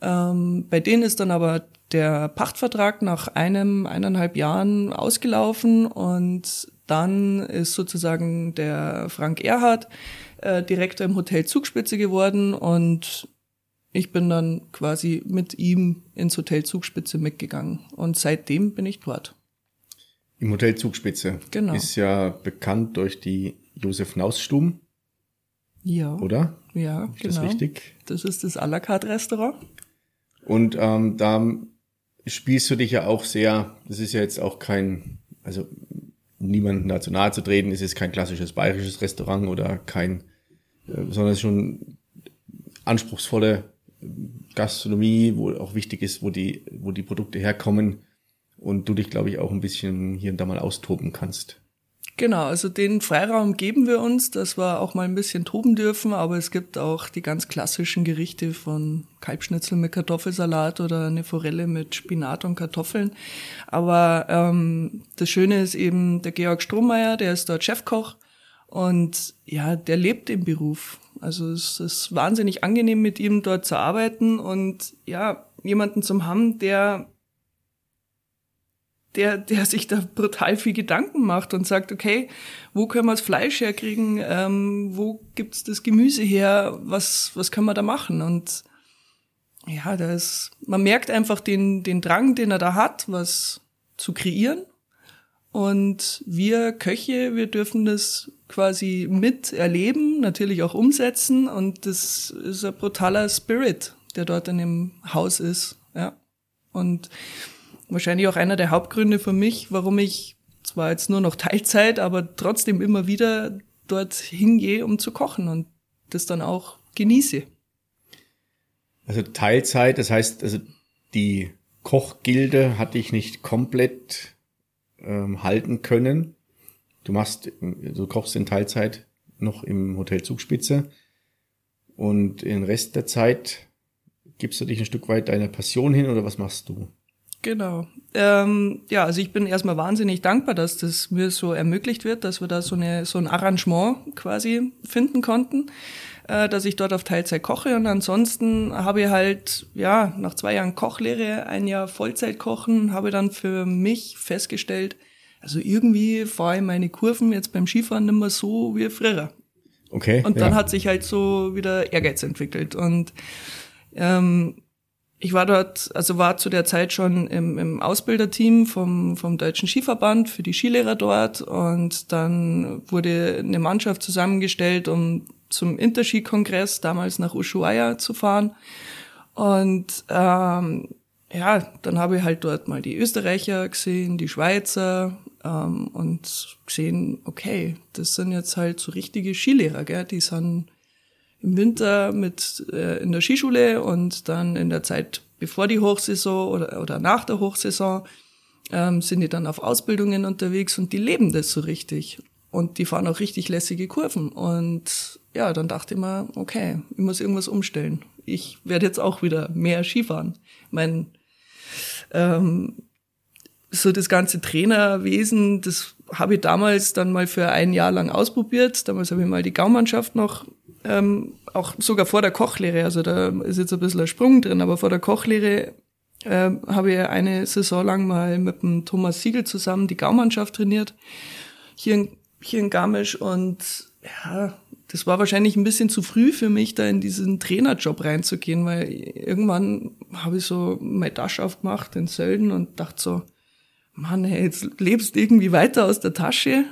Ähm, bei denen ist dann aber der Pachtvertrag nach einem, eineinhalb Jahren ausgelaufen. Und dann ist sozusagen der Frank Erhard äh, Direktor im Hotel Zugspitze geworden. Und ich bin dann quasi mit ihm ins Hotel Zugspitze mitgegangen und seitdem bin ich dort. Im Hotel Zugspitze. Genau. Ist ja bekannt durch die Josef Naus-Stuben. Ja. Oder? Ja, ist genau. das richtig? Das ist das à la carte Restaurant. Und ähm, da spielst du dich ja auch sehr, das ist ja jetzt auch kein, also niemanden dazu nahe zu treten, es ist kein klassisches bayerisches Restaurant oder kein, äh, sondern es ist schon anspruchsvolle Gastronomie, wo auch wichtig ist, wo die, wo die Produkte herkommen und du dich, glaube ich, auch ein bisschen hier und da mal austoben kannst. Genau, also den Freiraum geben wir uns, dass wir auch mal ein bisschen toben dürfen, aber es gibt auch die ganz klassischen Gerichte von Kalbschnitzel mit Kartoffelsalat oder eine Forelle mit Spinat und Kartoffeln. Aber ähm, das Schöne ist eben der Georg Strohmeier, der ist dort Chefkoch und ja, der lebt im Beruf. Also es ist wahnsinnig angenehm mit ihm dort zu arbeiten und ja, jemanden zum haben, der der, der sich da brutal viel Gedanken macht und sagt, okay, wo können wir das Fleisch herkriegen, ähm, wo gibt's das Gemüse her, was, was können wir da machen? Und ja, da ist, man merkt einfach den, den Drang, den er da hat, was zu kreieren. Und wir Köche, wir dürfen das quasi miterleben, natürlich auch umsetzen. Und das ist ein brutaler Spirit, der dort in dem Haus ist. Ja. Und wahrscheinlich auch einer der Hauptgründe für mich, warum ich zwar jetzt nur noch Teilzeit, aber trotzdem immer wieder dort hingehe, um zu kochen und das dann auch genieße. Also Teilzeit, das heißt, also die Kochgilde hat dich nicht komplett ähm, halten können. Du machst, du kochst in Teilzeit noch im Hotel Zugspitze und den Rest der Zeit gibst du dich ein Stück weit deiner Passion hin oder was machst du? Genau. Ähm, ja, also ich bin erstmal wahnsinnig dankbar, dass das mir so ermöglicht wird, dass wir da so, eine, so ein Arrangement quasi finden konnten, äh, dass ich dort auf Teilzeit koche. Und ansonsten habe ich halt, ja, nach zwei Jahren Kochlehre, ein Jahr Vollzeit kochen, habe dann für mich festgestellt, also irgendwie fahre ich meine Kurven jetzt beim Skifahren nicht mehr so wie früher. Okay. Und dann ja. hat sich halt so wieder Ehrgeiz entwickelt. Und ähm, ich war dort, also war zu der Zeit schon im, im Ausbilderteam vom, vom Deutschen Skiverband für die Skilehrer dort und dann wurde eine Mannschaft zusammengestellt, um zum Interski-Kongress damals nach Ushuaia zu fahren. Und ähm, ja, dann habe ich halt dort mal die Österreicher gesehen, die Schweizer ähm, und gesehen, okay, das sind jetzt halt so richtige Skilehrer, gell? die sind im Winter mit äh, in der Skischule und dann in der Zeit bevor die Hochsaison oder, oder nach der Hochsaison ähm, sind die dann auf Ausbildungen unterwegs und die leben das so richtig. Und die fahren auch richtig lässige Kurven. Und ja, dann dachte ich mir, okay, ich muss irgendwas umstellen. Ich werde jetzt auch wieder mehr Skifahren. Mein ähm, so das ganze Trainerwesen, das habe ich damals dann mal für ein Jahr lang ausprobiert. Damals habe ich mal die Gaumannschaft noch ähm, auch sogar vor der Kochlehre, also da ist jetzt ein bisschen ein Sprung drin, aber vor der Kochlehre äh, habe ich eine Saison lang mal mit dem Thomas Siegel zusammen die Gaumannschaft trainiert, hier in, hier in Garmisch und ja, das war wahrscheinlich ein bisschen zu früh für mich, da in diesen Trainerjob reinzugehen, weil irgendwann habe ich so meine Tasche aufgemacht in Sölden und dachte so, Mann, hey, jetzt lebst irgendwie weiter aus der Tasche,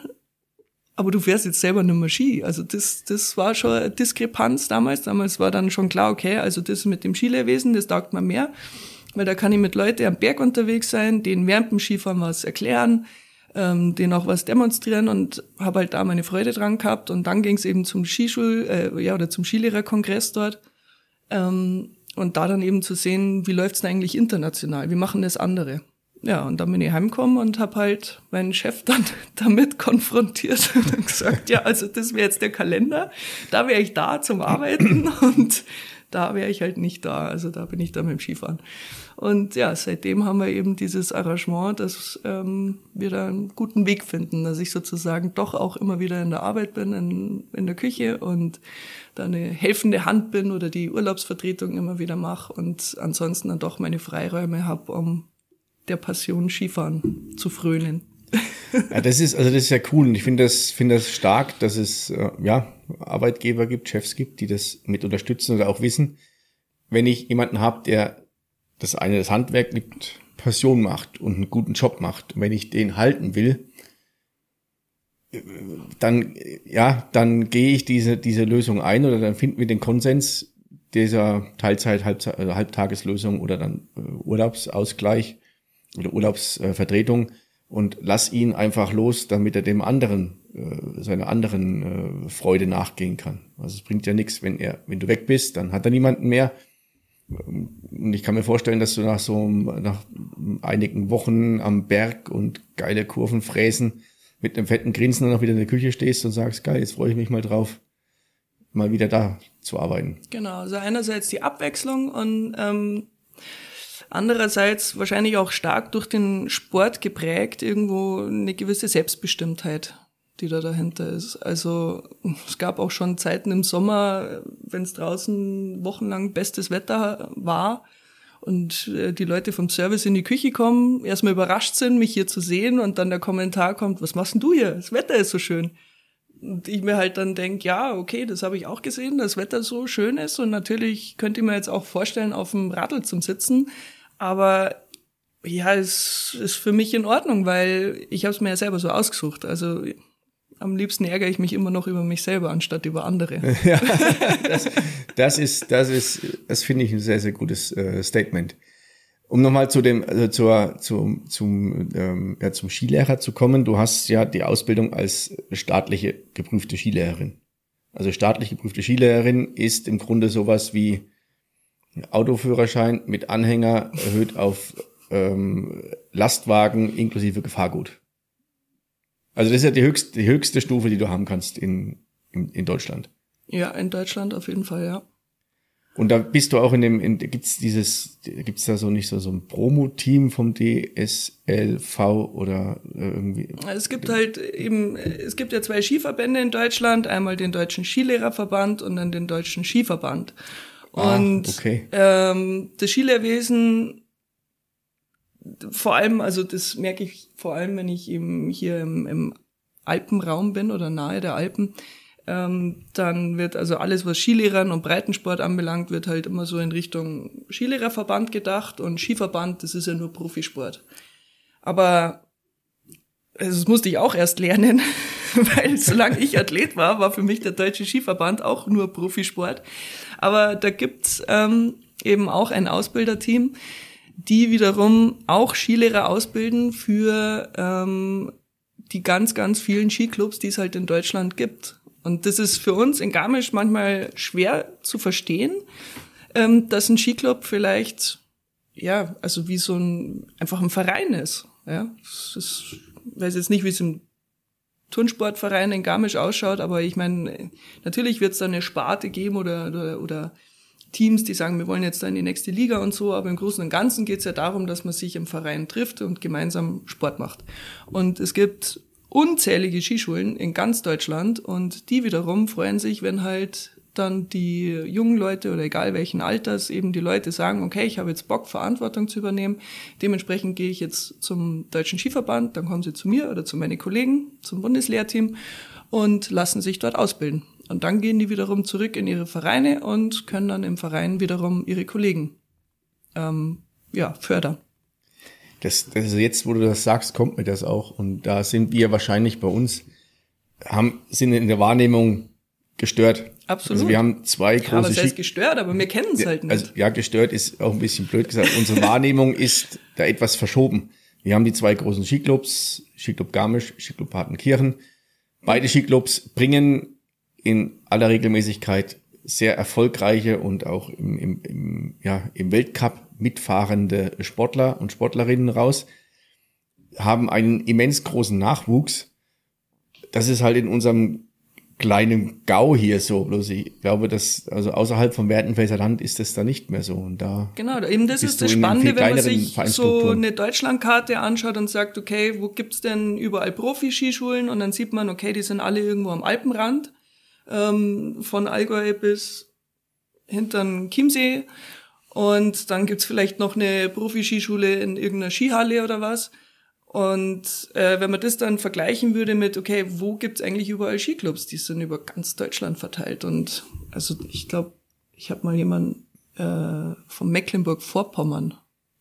aber du fährst jetzt selber mehr Ski. Also das, das war schon eine Diskrepanz damals. Damals war dann schon klar, okay, also das mit dem Skilewesen, das taugt mir mehr, weil da kann ich mit Leuten am Berg unterwegs sein, denen während dem Skifahren was erklären, ähm, denen auch was demonstrieren und habe halt da meine Freude dran gehabt. Und dann ging es eben zum Skischul, äh, ja, oder zum Skilehrerkongress dort. Ähm, und da dann eben zu sehen, wie läuft's denn eigentlich international? Wie machen das andere? Ja, und dann bin ich heimgekommen und habe halt meinen Chef dann damit konfrontiert und gesagt, ja, also das wäre jetzt der Kalender, da wäre ich da zum Arbeiten und da wäre ich halt nicht da. Also da bin ich dann mit dem Skifahren. Und ja, seitdem haben wir eben dieses Arrangement, dass ähm, wir da einen guten Weg finden, dass ich sozusagen doch auch immer wieder in der Arbeit bin, in, in der Küche und da eine helfende Hand bin oder die Urlaubsvertretung immer wieder mache und ansonsten dann doch meine Freiräume habe, um der Passion Skifahren zu frönen. Ja, das ist, also das ist ja cool und ich finde das, finde das stark, dass es, äh, ja, Arbeitgeber gibt, Chefs gibt, die das mit unterstützen oder auch wissen. Wenn ich jemanden habe, der das eine das Handwerk mit Passion macht und einen guten Job macht, und wenn ich den halten will, dann, ja, dann gehe ich diese, diese Lösung ein oder dann finden wir den Konsens dieser Teilzeit, Halbzeit, also Halbtageslösung oder dann äh, Urlaubsausgleich oder Urlaubsvertretung und lass ihn einfach los, damit er dem anderen, äh, seiner anderen äh, Freude nachgehen kann. Also es bringt ja nichts, wenn er, wenn du weg bist, dann hat er niemanden mehr und ich kann mir vorstellen, dass du nach so nach einigen Wochen am Berg und geile Kurven fräsen mit einem fetten Grinsen dann auch wieder in der Küche stehst und sagst, geil, jetzt freue ich mich mal drauf, mal wieder da zu arbeiten. Genau, also einerseits die Abwechslung und ähm, andererseits wahrscheinlich auch stark durch den Sport geprägt irgendwo eine gewisse Selbstbestimmtheit die da dahinter ist. Also es gab auch schon Zeiten im Sommer, wenn es draußen wochenlang bestes Wetter war und äh, die Leute vom Service in die Küche kommen, erstmal überrascht sind, mich hier zu sehen und dann der Kommentar kommt, was machst denn du hier? Das Wetter ist so schön. Und ich mir halt dann denk, ja, okay, das habe ich auch gesehen, das Wetter so schön ist und natürlich könnte ich mir jetzt auch vorstellen, auf dem Radl zum Sitzen, aber ja, es ist für mich in Ordnung, weil ich habe es mir ja selber so ausgesucht. Also am liebsten ärgere ich mich immer noch über mich selber, anstatt über andere. ja, das, das ist, das ist, das finde ich ein sehr, sehr gutes äh, Statement. Um nochmal zu dem, also zur, zum, zum, ähm, ja, zum Skilehrer zu kommen, du hast ja die Ausbildung als staatliche geprüfte Skilehrerin. Also staatlich geprüfte Skilehrerin ist im Grunde sowas wie Autoführerschein mit Anhänger erhöht auf ähm, Lastwagen inklusive Gefahrgut. Also das ist ja die höchste, die höchste Stufe, die du haben kannst in, in, in Deutschland. Ja, in Deutschland auf jeden Fall, ja. Und da bist du auch in dem, in, gibt's dieses, gibt's da so nicht so, so ein Promo-Team vom DSLV oder irgendwie? Es gibt halt eben, es gibt ja zwei Skiverbände in Deutschland, einmal den Deutschen Skilehrerverband und dann den Deutschen Skiverband. Ah, und ah, okay. ähm, das Skilehrwesen vor allem, also das merke ich vor allem, wenn ich eben hier im, im Alpenraum bin oder nahe der Alpen, ähm, dann wird also alles, was Skilehrern und Breitensport anbelangt, wird halt immer so in Richtung Skilehrerverband gedacht und Skiverband, das ist ja nur Profisport. Aber also das musste ich auch erst lernen, weil solange ich Athlet war, war für mich der Deutsche Skiverband auch nur Profisport. Aber da gibt's ähm, eben auch ein Ausbilderteam, die wiederum auch Skilehrer ausbilden für ähm, die ganz, ganz vielen Skiclubs, die es halt in Deutschland gibt. Und das ist für uns in Garmisch manchmal schwer zu verstehen, ähm, dass ein Skiclub vielleicht, ja, also wie so ein, einfach ein Verein ist. Ja, das ist, ich weiß jetzt nicht, wie es im Turnsportverein in Garmisch ausschaut, aber ich meine, natürlich wird es da eine Sparte geben oder, oder, oder Teams, die sagen, wir wollen jetzt da in die nächste Liga und so, aber im Großen und Ganzen geht es ja darum, dass man sich im Verein trifft und gemeinsam Sport macht. Und es gibt unzählige Skischulen in ganz Deutschland und die wiederum freuen sich, wenn halt dann die jungen Leute oder egal welchen Alters eben die Leute sagen, okay, ich habe jetzt Bock, Verantwortung zu übernehmen. Dementsprechend gehe ich jetzt zum Deutschen Skiverband, dann kommen sie zu mir oder zu meinen Kollegen, zum Bundeslehrteam und lassen sich dort ausbilden. Und dann gehen die wiederum zurück in ihre Vereine und können dann im Verein wiederum ihre Kollegen ähm, ja, fördern. Das, also jetzt, wo du das sagst, kommt mir das auch. Und da sind wir wahrscheinlich bei uns, haben, sind in der Wahrnehmung gestört. Absolut. Also wir haben zwei Ja, aber große es heißt gestört, aber wir kennen es halt nicht. also, ja, gestört ist auch ein bisschen blöd gesagt. Unsere Wahrnehmung ist da etwas verschoben. Wir haben die zwei großen Skiclubs, Skiclub Garmisch, Skiclub Partenkirchen. Beide Skiclubs bringen in aller Regelmäßigkeit sehr erfolgreiche und auch im, im, im, ja, im Weltcup mitfahrende Sportler und Sportlerinnen raus, haben einen immens großen Nachwuchs. Das ist halt in unserem kleinen Gau hier so. Bloß ich glaube, dass, also außerhalb vom Werdenfelser Land ist das da nicht mehr so. Und da Genau, eben das ist das Spannende, wenn man sich so eine Deutschlandkarte anschaut und sagt, okay, wo gibt's denn überall Profi-Skischulen? Und dann sieht man, okay, die sind alle irgendwo am Alpenrand, ähm, von Allgäu bis hintern Chiemsee. Und dann gibt's vielleicht noch eine Profi-Skischule in irgendeiner Skihalle oder was. Und äh, wenn man das dann vergleichen würde mit, okay, wo gibt's eigentlich überall Skiclubs? Die sind über ganz Deutschland verteilt. Und also ich glaube, ich habe mal jemanden äh, von Mecklenburg-Vorpommern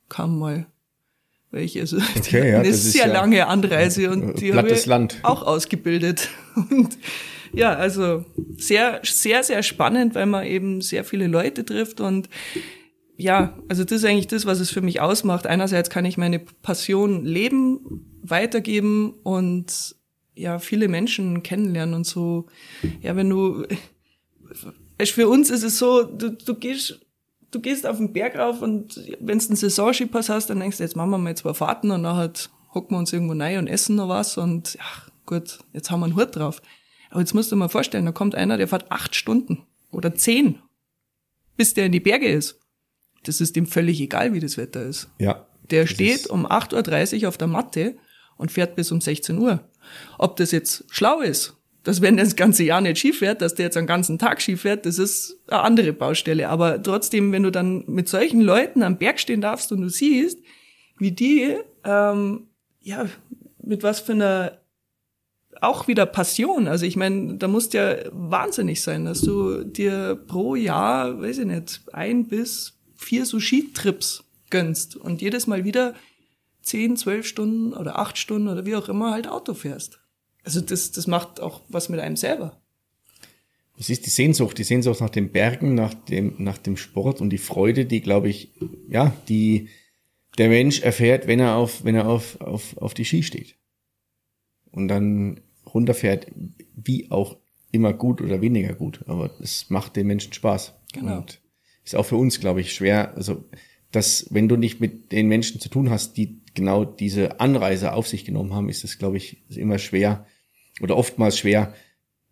kam mal, weil ich also Okay, ja, eine sehr ja lange Anreise und die habe plattes ich Land. auch ausgebildet. Und ja, also sehr, sehr, sehr spannend, weil man eben sehr viele Leute trifft und ja, also das ist eigentlich das, was es für mich ausmacht. Einerseits kann ich meine Passion leben, weitergeben und ja, viele Menschen kennenlernen und so. Ja, wenn du, für uns ist es so, du, du gehst, du gehst auf den Berg rauf und wenn du einen Saisonskipass hast, dann denkst du, jetzt machen wir mal zwei Fahrten und nachher hocken wir uns irgendwo rein und essen noch was und ja, gut, jetzt haben wir einen Hut drauf. Aber jetzt musst du dir mal vorstellen, da kommt einer, der fährt acht Stunden oder zehn, bis der in die Berge ist. Das ist dem völlig egal, wie das Wetter ist. ja. Der steht um 8.30 Uhr auf der Matte und fährt bis um 16 Uhr. Ob das jetzt schlau ist, dass wenn das ganze Jahr nicht Ski fährt, dass der jetzt einen ganzen Tag Ski fährt, das ist eine andere Baustelle. Aber trotzdem, wenn du dann mit solchen Leuten am Berg stehen darfst und du siehst, wie die, ähm, ja, mit was für einer auch wieder Passion. Also ich meine, da musst ja wahnsinnig sein, dass du dir pro Jahr, weiß ich nicht, ein bis vier so Skitrips gönnst und jedes Mal wieder zehn, zwölf Stunden oder acht Stunden oder wie auch immer halt Auto fährst. Also das, das macht auch was mit einem selber. Es ist die Sehnsucht, die Sehnsucht nach den Bergen, nach dem, nach dem Sport und die Freude, die, glaube ich, ja, die der Mensch erfährt, wenn er auf, wenn er auf, auf, auf die Ski steht. Und dann runterfährt, wie auch immer gut oder weniger gut. Aber es macht den Menschen Spaß. Genau. Und ist auch für uns, glaube ich, schwer. Also, dass, wenn du nicht mit den Menschen zu tun hast, die genau diese Anreise auf sich genommen haben, ist es, glaube ich, immer schwer oder oftmals schwer,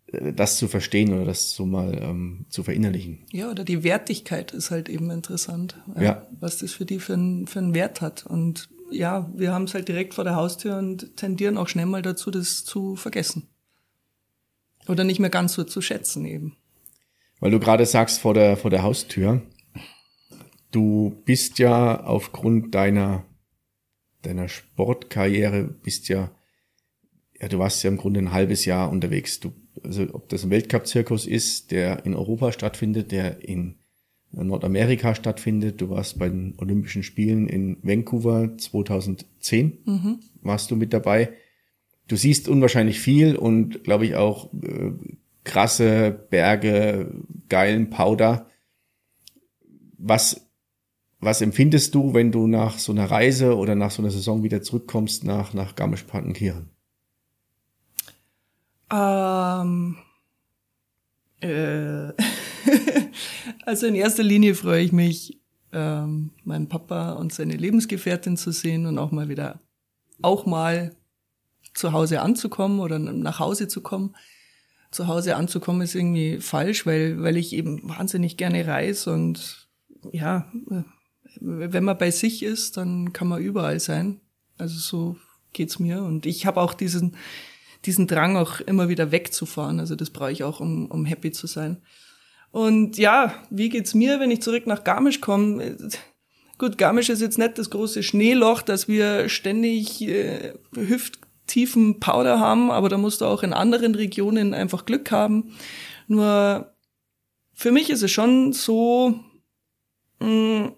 äh, das zu verstehen oder das so mal ähm, zu verinnerlichen. Ja, oder die Wertigkeit ist halt eben interessant. Ja. Was das für die für, einen- für einen Wert hat. Und ja, wir haben es halt direkt vor der Haustür und tendieren auch schnell mal dazu, das zu vergessen. Oder nicht mehr ganz so zu schätzen eben. Weil du gerade sagst vor der, vor der Haustür, du bist ja aufgrund deiner, deiner Sportkarriere, bist ja, ja, du warst ja im Grunde ein halbes Jahr unterwegs. Du, also ob das ein Weltcup-Zirkus ist, der in Europa stattfindet, der in Nordamerika stattfindet. Du warst bei den Olympischen Spielen in Vancouver 2010, warst du mit dabei. Du siehst unwahrscheinlich viel und glaube ich auch äh, krasse Berge, geilen Powder. Was, was empfindest du, wenn du nach so einer Reise oder nach so einer Saison wieder zurückkommst nach, nach Garmisch-Partenkirchen? Ähm, äh, also in erster Linie freue ich mich, ähm, meinen Papa und seine Lebensgefährtin zu sehen und auch mal wieder, auch mal zu Hause anzukommen oder nach Hause zu kommen. Zu Hause anzukommen ist irgendwie falsch, weil, weil ich eben wahnsinnig gerne reise und ja, wenn man bei sich ist, dann kann man überall sein. Also so geht's mir und ich habe auch diesen diesen Drang auch immer wieder wegzufahren. Also das brauche ich auch, um, um happy zu sein. Und ja, wie geht's mir, wenn ich zurück nach Garmisch komme? Gut, Garmisch ist jetzt nicht das große Schneeloch, dass wir ständig äh, hüfttiefen Powder haben, aber da musst du auch in anderen Regionen einfach Glück haben. Nur für mich ist es schon so, mh,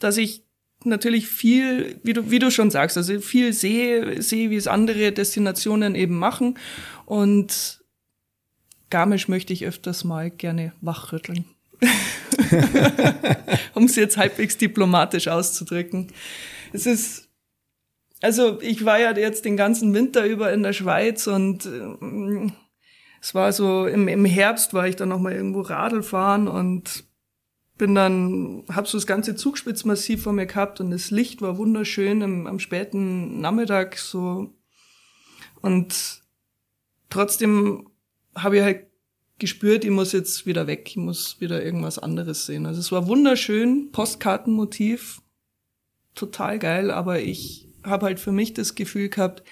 dass ich natürlich viel, wie du, wie du schon sagst, also viel sehe, sehe, wie es andere Destinationen eben machen. Und Garmisch möchte ich öfters mal gerne wachrütteln. um es jetzt halbwegs diplomatisch auszudrücken. Es ist, also ich war ja jetzt den ganzen Winter über in der Schweiz und äh, es war so, im, im Herbst war ich dann noch mal irgendwo Radl fahren und bin dann, hab so das ganze Zugspitzmassiv vor mir gehabt und das Licht war wunderschön im, am späten Nachmittag so. Und trotzdem habe ich halt gespürt, ich muss jetzt wieder weg, ich muss wieder irgendwas anderes sehen. Also es war wunderschön, Postkartenmotiv, total geil, aber ich habe halt für mich das Gefühl gehabt,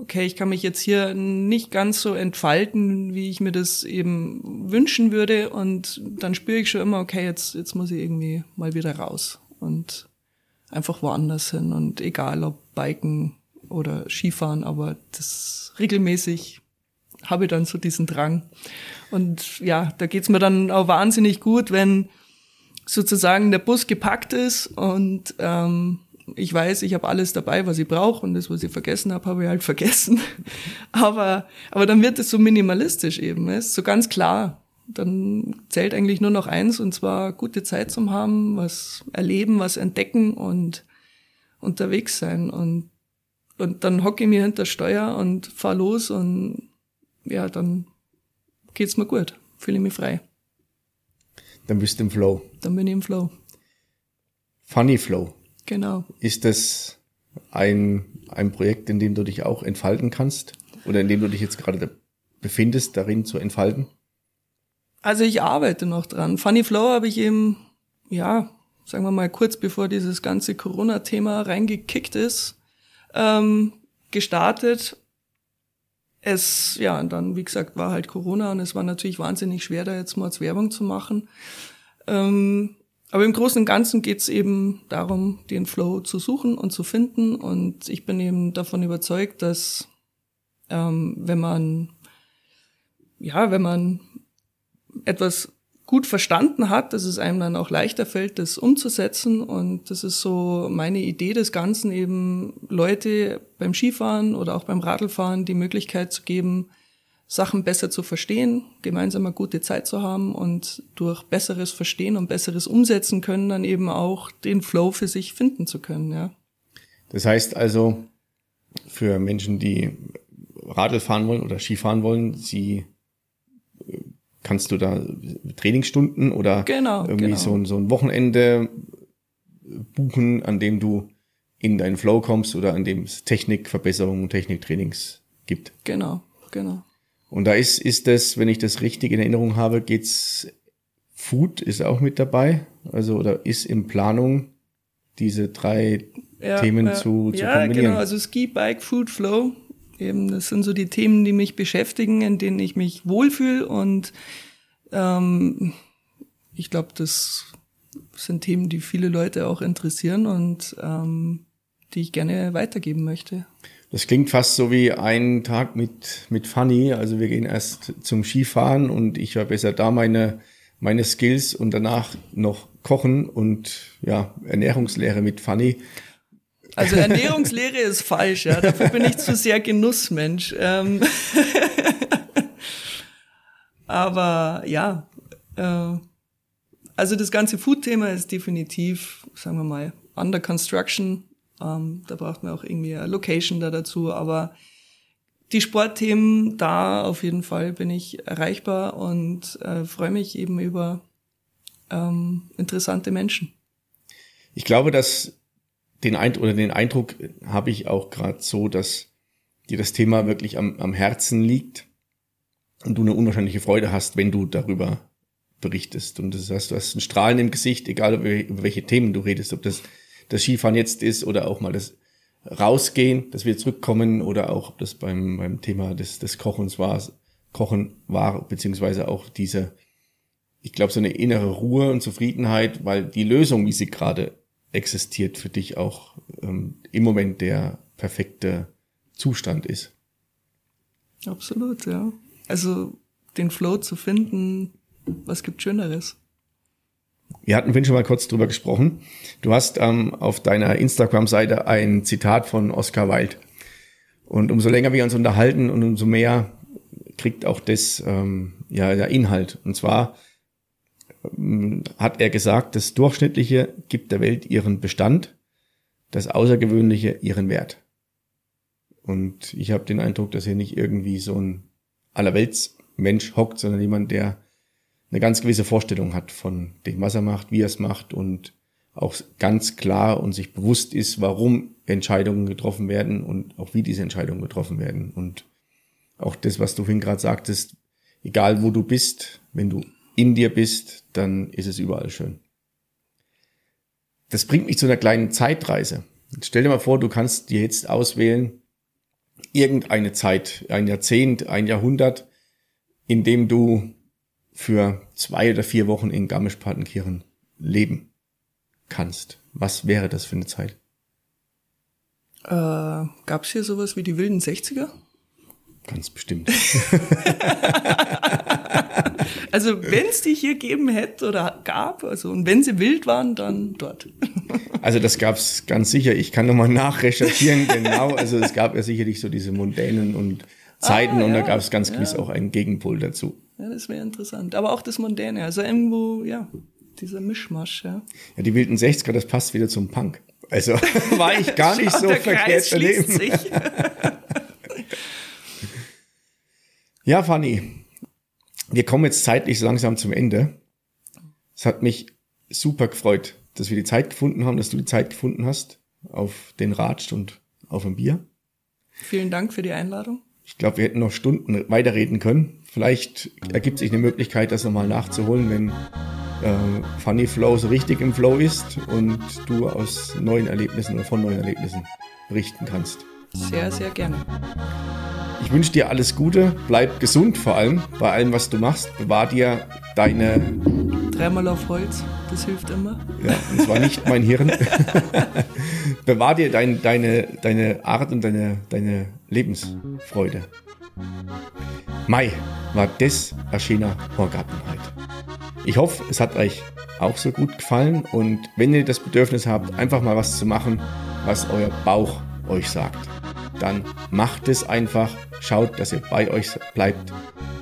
okay, ich kann mich jetzt hier nicht ganz so entfalten, wie ich mir das eben wünschen würde. Und dann spüre ich schon immer, okay, jetzt, jetzt muss ich irgendwie mal wieder raus und einfach woanders hin. Und egal ob Biken oder Skifahren, aber das regelmäßig habe ich dann so diesen Drang. Und ja, da geht's mir dann auch wahnsinnig gut, wenn sozusagen der Bus gepackt ist und ähm, ich weiß, ich habe alles dabei, was ich brauche und das, was ich vergessen habe, habe ich halt vergessen. aber, aber dann wird es so minimalistisch eben, ist so ganz klar. Dann zählt eigentlich nur noch eins und zwar gute Zeit zum haben, was erleben, was entdecken und unterwegs sein und und dann hocke ich mir hinter Steuer und fahr los und ja, dann geht's mir gut, fühle ich mich frei. Dann bist du im Flow. Dann bin ich im Flow. Funny Flow. Genau. Ist das ein, ein Projekt, in dem du dich auch entfalten kannst? Oder in dem du dich jetzt gerade befindest, darin zu entfalten? Also ich arbeite noch dran. Funny Flow habe ich eben, ja, sagen wir mal kurz bevor dieses ganze Corona-Thema reingekickt ist, ähm, gestartet. Es, ja, und dann, wie gesagt, war halt Corona und es war natürlich wahnsinnig schwer, da jetzt mal als Werbung zu machen. Ähm, aber im Großen und Ganzen geht es eben darum, den Flow zu suchen und zu finden. Und ich bin eben davon überzeugt, dass ähm, wenn man ja, wenn man etwas gut verstanden hat, dass es einem dann auch leichter fällt, das umzusetzen. Und das ist so meine Idee des Ganzen, eben Leute beim Skifahren oder auch beim Radlfahren die Möglichkeit zu geben, Sachen besser zu verstehen, gemeinsam eine gute Zeit zu haben und durch besseres Verstehen und besseres Umsetzen können dann eben auch den Flow für sich finden zu können, ja. Das heißt also, für Menschen, die Radl fahren wollen oder Skifahren wollen, sie kannst du da Trainingsstunden oder genau, irgendwie genau. so, ein, so ein Wochenende buchen, an dem du in deinen Flow kommst oder an dem es Technikverbesserungen, Techniktrainings gibt. Genau, genau. Und da ist, ist das, wenn ich das richtig in Erinnerung habe, geht's Food ist auch mit dabei, also oder ist in Planung, diese drei Ja, Themen ja. zu, zu ja, kombinieren. genau. Also Ski, Bike, Food, Flow. Eben, das sind so die Themen, die mich beschäftigen, in denen ich mich wohlfühle. Und ähm, ich glaube, das sind Themen, die viele Leute auch interessieren und ähm, die ich gerne weitergeben möchte. Das klingt fast so wie ein Tag mit, mit Funny. Also wir gehen erst zum Skifahren und ich verbessere da meine, meine Skills und danach noch Kochen und ja, Ernährungslehre mit Funny. Also Ernährungslehre ist falsch, ja. Dafür bin ich zu sehr Genussmensch. Ähm Aber ja, äh, also das ganze Food-Thema ist definitiv, sagen wir mal, under construction. Ähm, da braucht man auch irgendwie eine Location da dazu. Aber die Sportthemen, da auf jeden Fall bin ich erreichbar und äh, freue mich eben über ähm, interessante Menschen. Ich glaube, dass den Eindruck oder den Eindruck habe ich auch gerade so, dass dir das Thema wirklich am, am Herzen liegt und du eine unwahrscheinliche Freude hast, wenn du darüber berichtest. Und das heißt, du hast ein Strahlen im Gesicht, egal über welche Themen du redest, ob das das Skifahren jetzt ist oder auch mal das Rausgehen, dass wir zurückkommen oder auch ob das beim, beim Thema des, des Kochens war, Kochen war, beziehungsweise auch diese, ich glaube, so eine innere Ruhe und Zufriedenheit, weil die Lösung, wie sie gerade existiert, für dich auch ähm, im Moment der perfekte Zustand ist. Absolut, ja. Also den Flow zu finden, was gibt Schöneres? Wir hatten vorhin schon mal kurz drüber gesprochen. Du hast ähm, auf deiner Instagram-Seite ein Zitat von Oscar Wilde. Und umso länger wir uns unterhalten und umso mehr kriegt auch das ähm, ja der Inhalt. Und zwar ähm, hat er gesagt, das Durchschnittliche gibt der Welt ihren Bestand, das Außergewöhnliche ihren Wert. Und ich habe den Eindruck, dass hier nicht irgendwie so ein Allerweltsmensch hockt, sondern jemand, der eine ganz gewisse Vorstellung hat von dem, was er macht, wie er es macht und auch ganz klar und sich bewusst ist, warum Entscheidungen getroffen werden und auch wie diese Entscheidungen getroffen werden. Und auch das, was du vorhin gerade sagtest, egal wo du bist, wenn du in dir bist, dann ist es überall schön. Das bringt mich zu einer kleinen Zeitreise. Stell dir mal vor, du kannst dir jetzt auswählen, irgendeine Zeit, ein Jahrzehnt, ein Jahrhundert, in dem du für zwei oder vier Wochen in Garmisch-Partenkirchen leben kannst. Was wäre das für eine Zeit? Äh, Gab es hier sowas wie die wilden 60er? Ganz bestimmt. also wenn es die hier geben hätte oder gab, also und wenn sie wild waren, dann dort. also das gab es ganz sicher. Ich kann nochmal nachrecherchieren, genau. Also es gab ja sicherlich so diese Mondänen und Zeiten ah, und ja, da gab es ganz gewiss auch einen Gegenpol dazu. Ja, das wäre interessant. Aber auch das Mondäne, also irgendwo, ja, dieser Mischmasch, ja. Ja, die wilden 60er, das passt wieder zum Punk. Also war ich gar nicht so verkehrt daneben. ja, Fanny, wir kommen jetzt zeitlich langsam zum Ende. Es hat mich super gefreut, dass wir die Zeit gefunden haben, dass du die Zeit gefunden hast auf den Ratsch und auf ein Bier. Vielen Dank für die Einladung. Ich glaube, wir hätten noch Stunden weiterreden können. Vielleicht ergibt sich eine Möglichkeit, das nochmal nachzuholen, wenn äh, Funny Flow so richtig im Flow ist und du aus neuen Erlebnissen oder von neuen Erlebnissen berichten kannst. Sehr, sehr gerne. Ich wünsche dir alles Gute, bleib gesund vor allem bei allem, was du machst. Bewahr dir deine. Dreimal auf Holz, das hilft immer. Ja, und zwar nicht mein Hirn. Bewahr dir dein, deine, deine Art und deine, deine Lebensfreude. Mai war das erschiener Horgartenheit. Ich hoffe, es hat euch auch so gut gefallen und wenn ihr das Bedürfnis habt, einfach mal was zu machen, was euer Bauch euch sagt, dann macht es einfach, schaut, dass ihr bei euch bleibt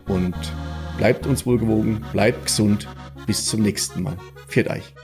und bleibt uns wohlgewogen, bleibt gesund. Bis zum nächsten Mal. Viert euch.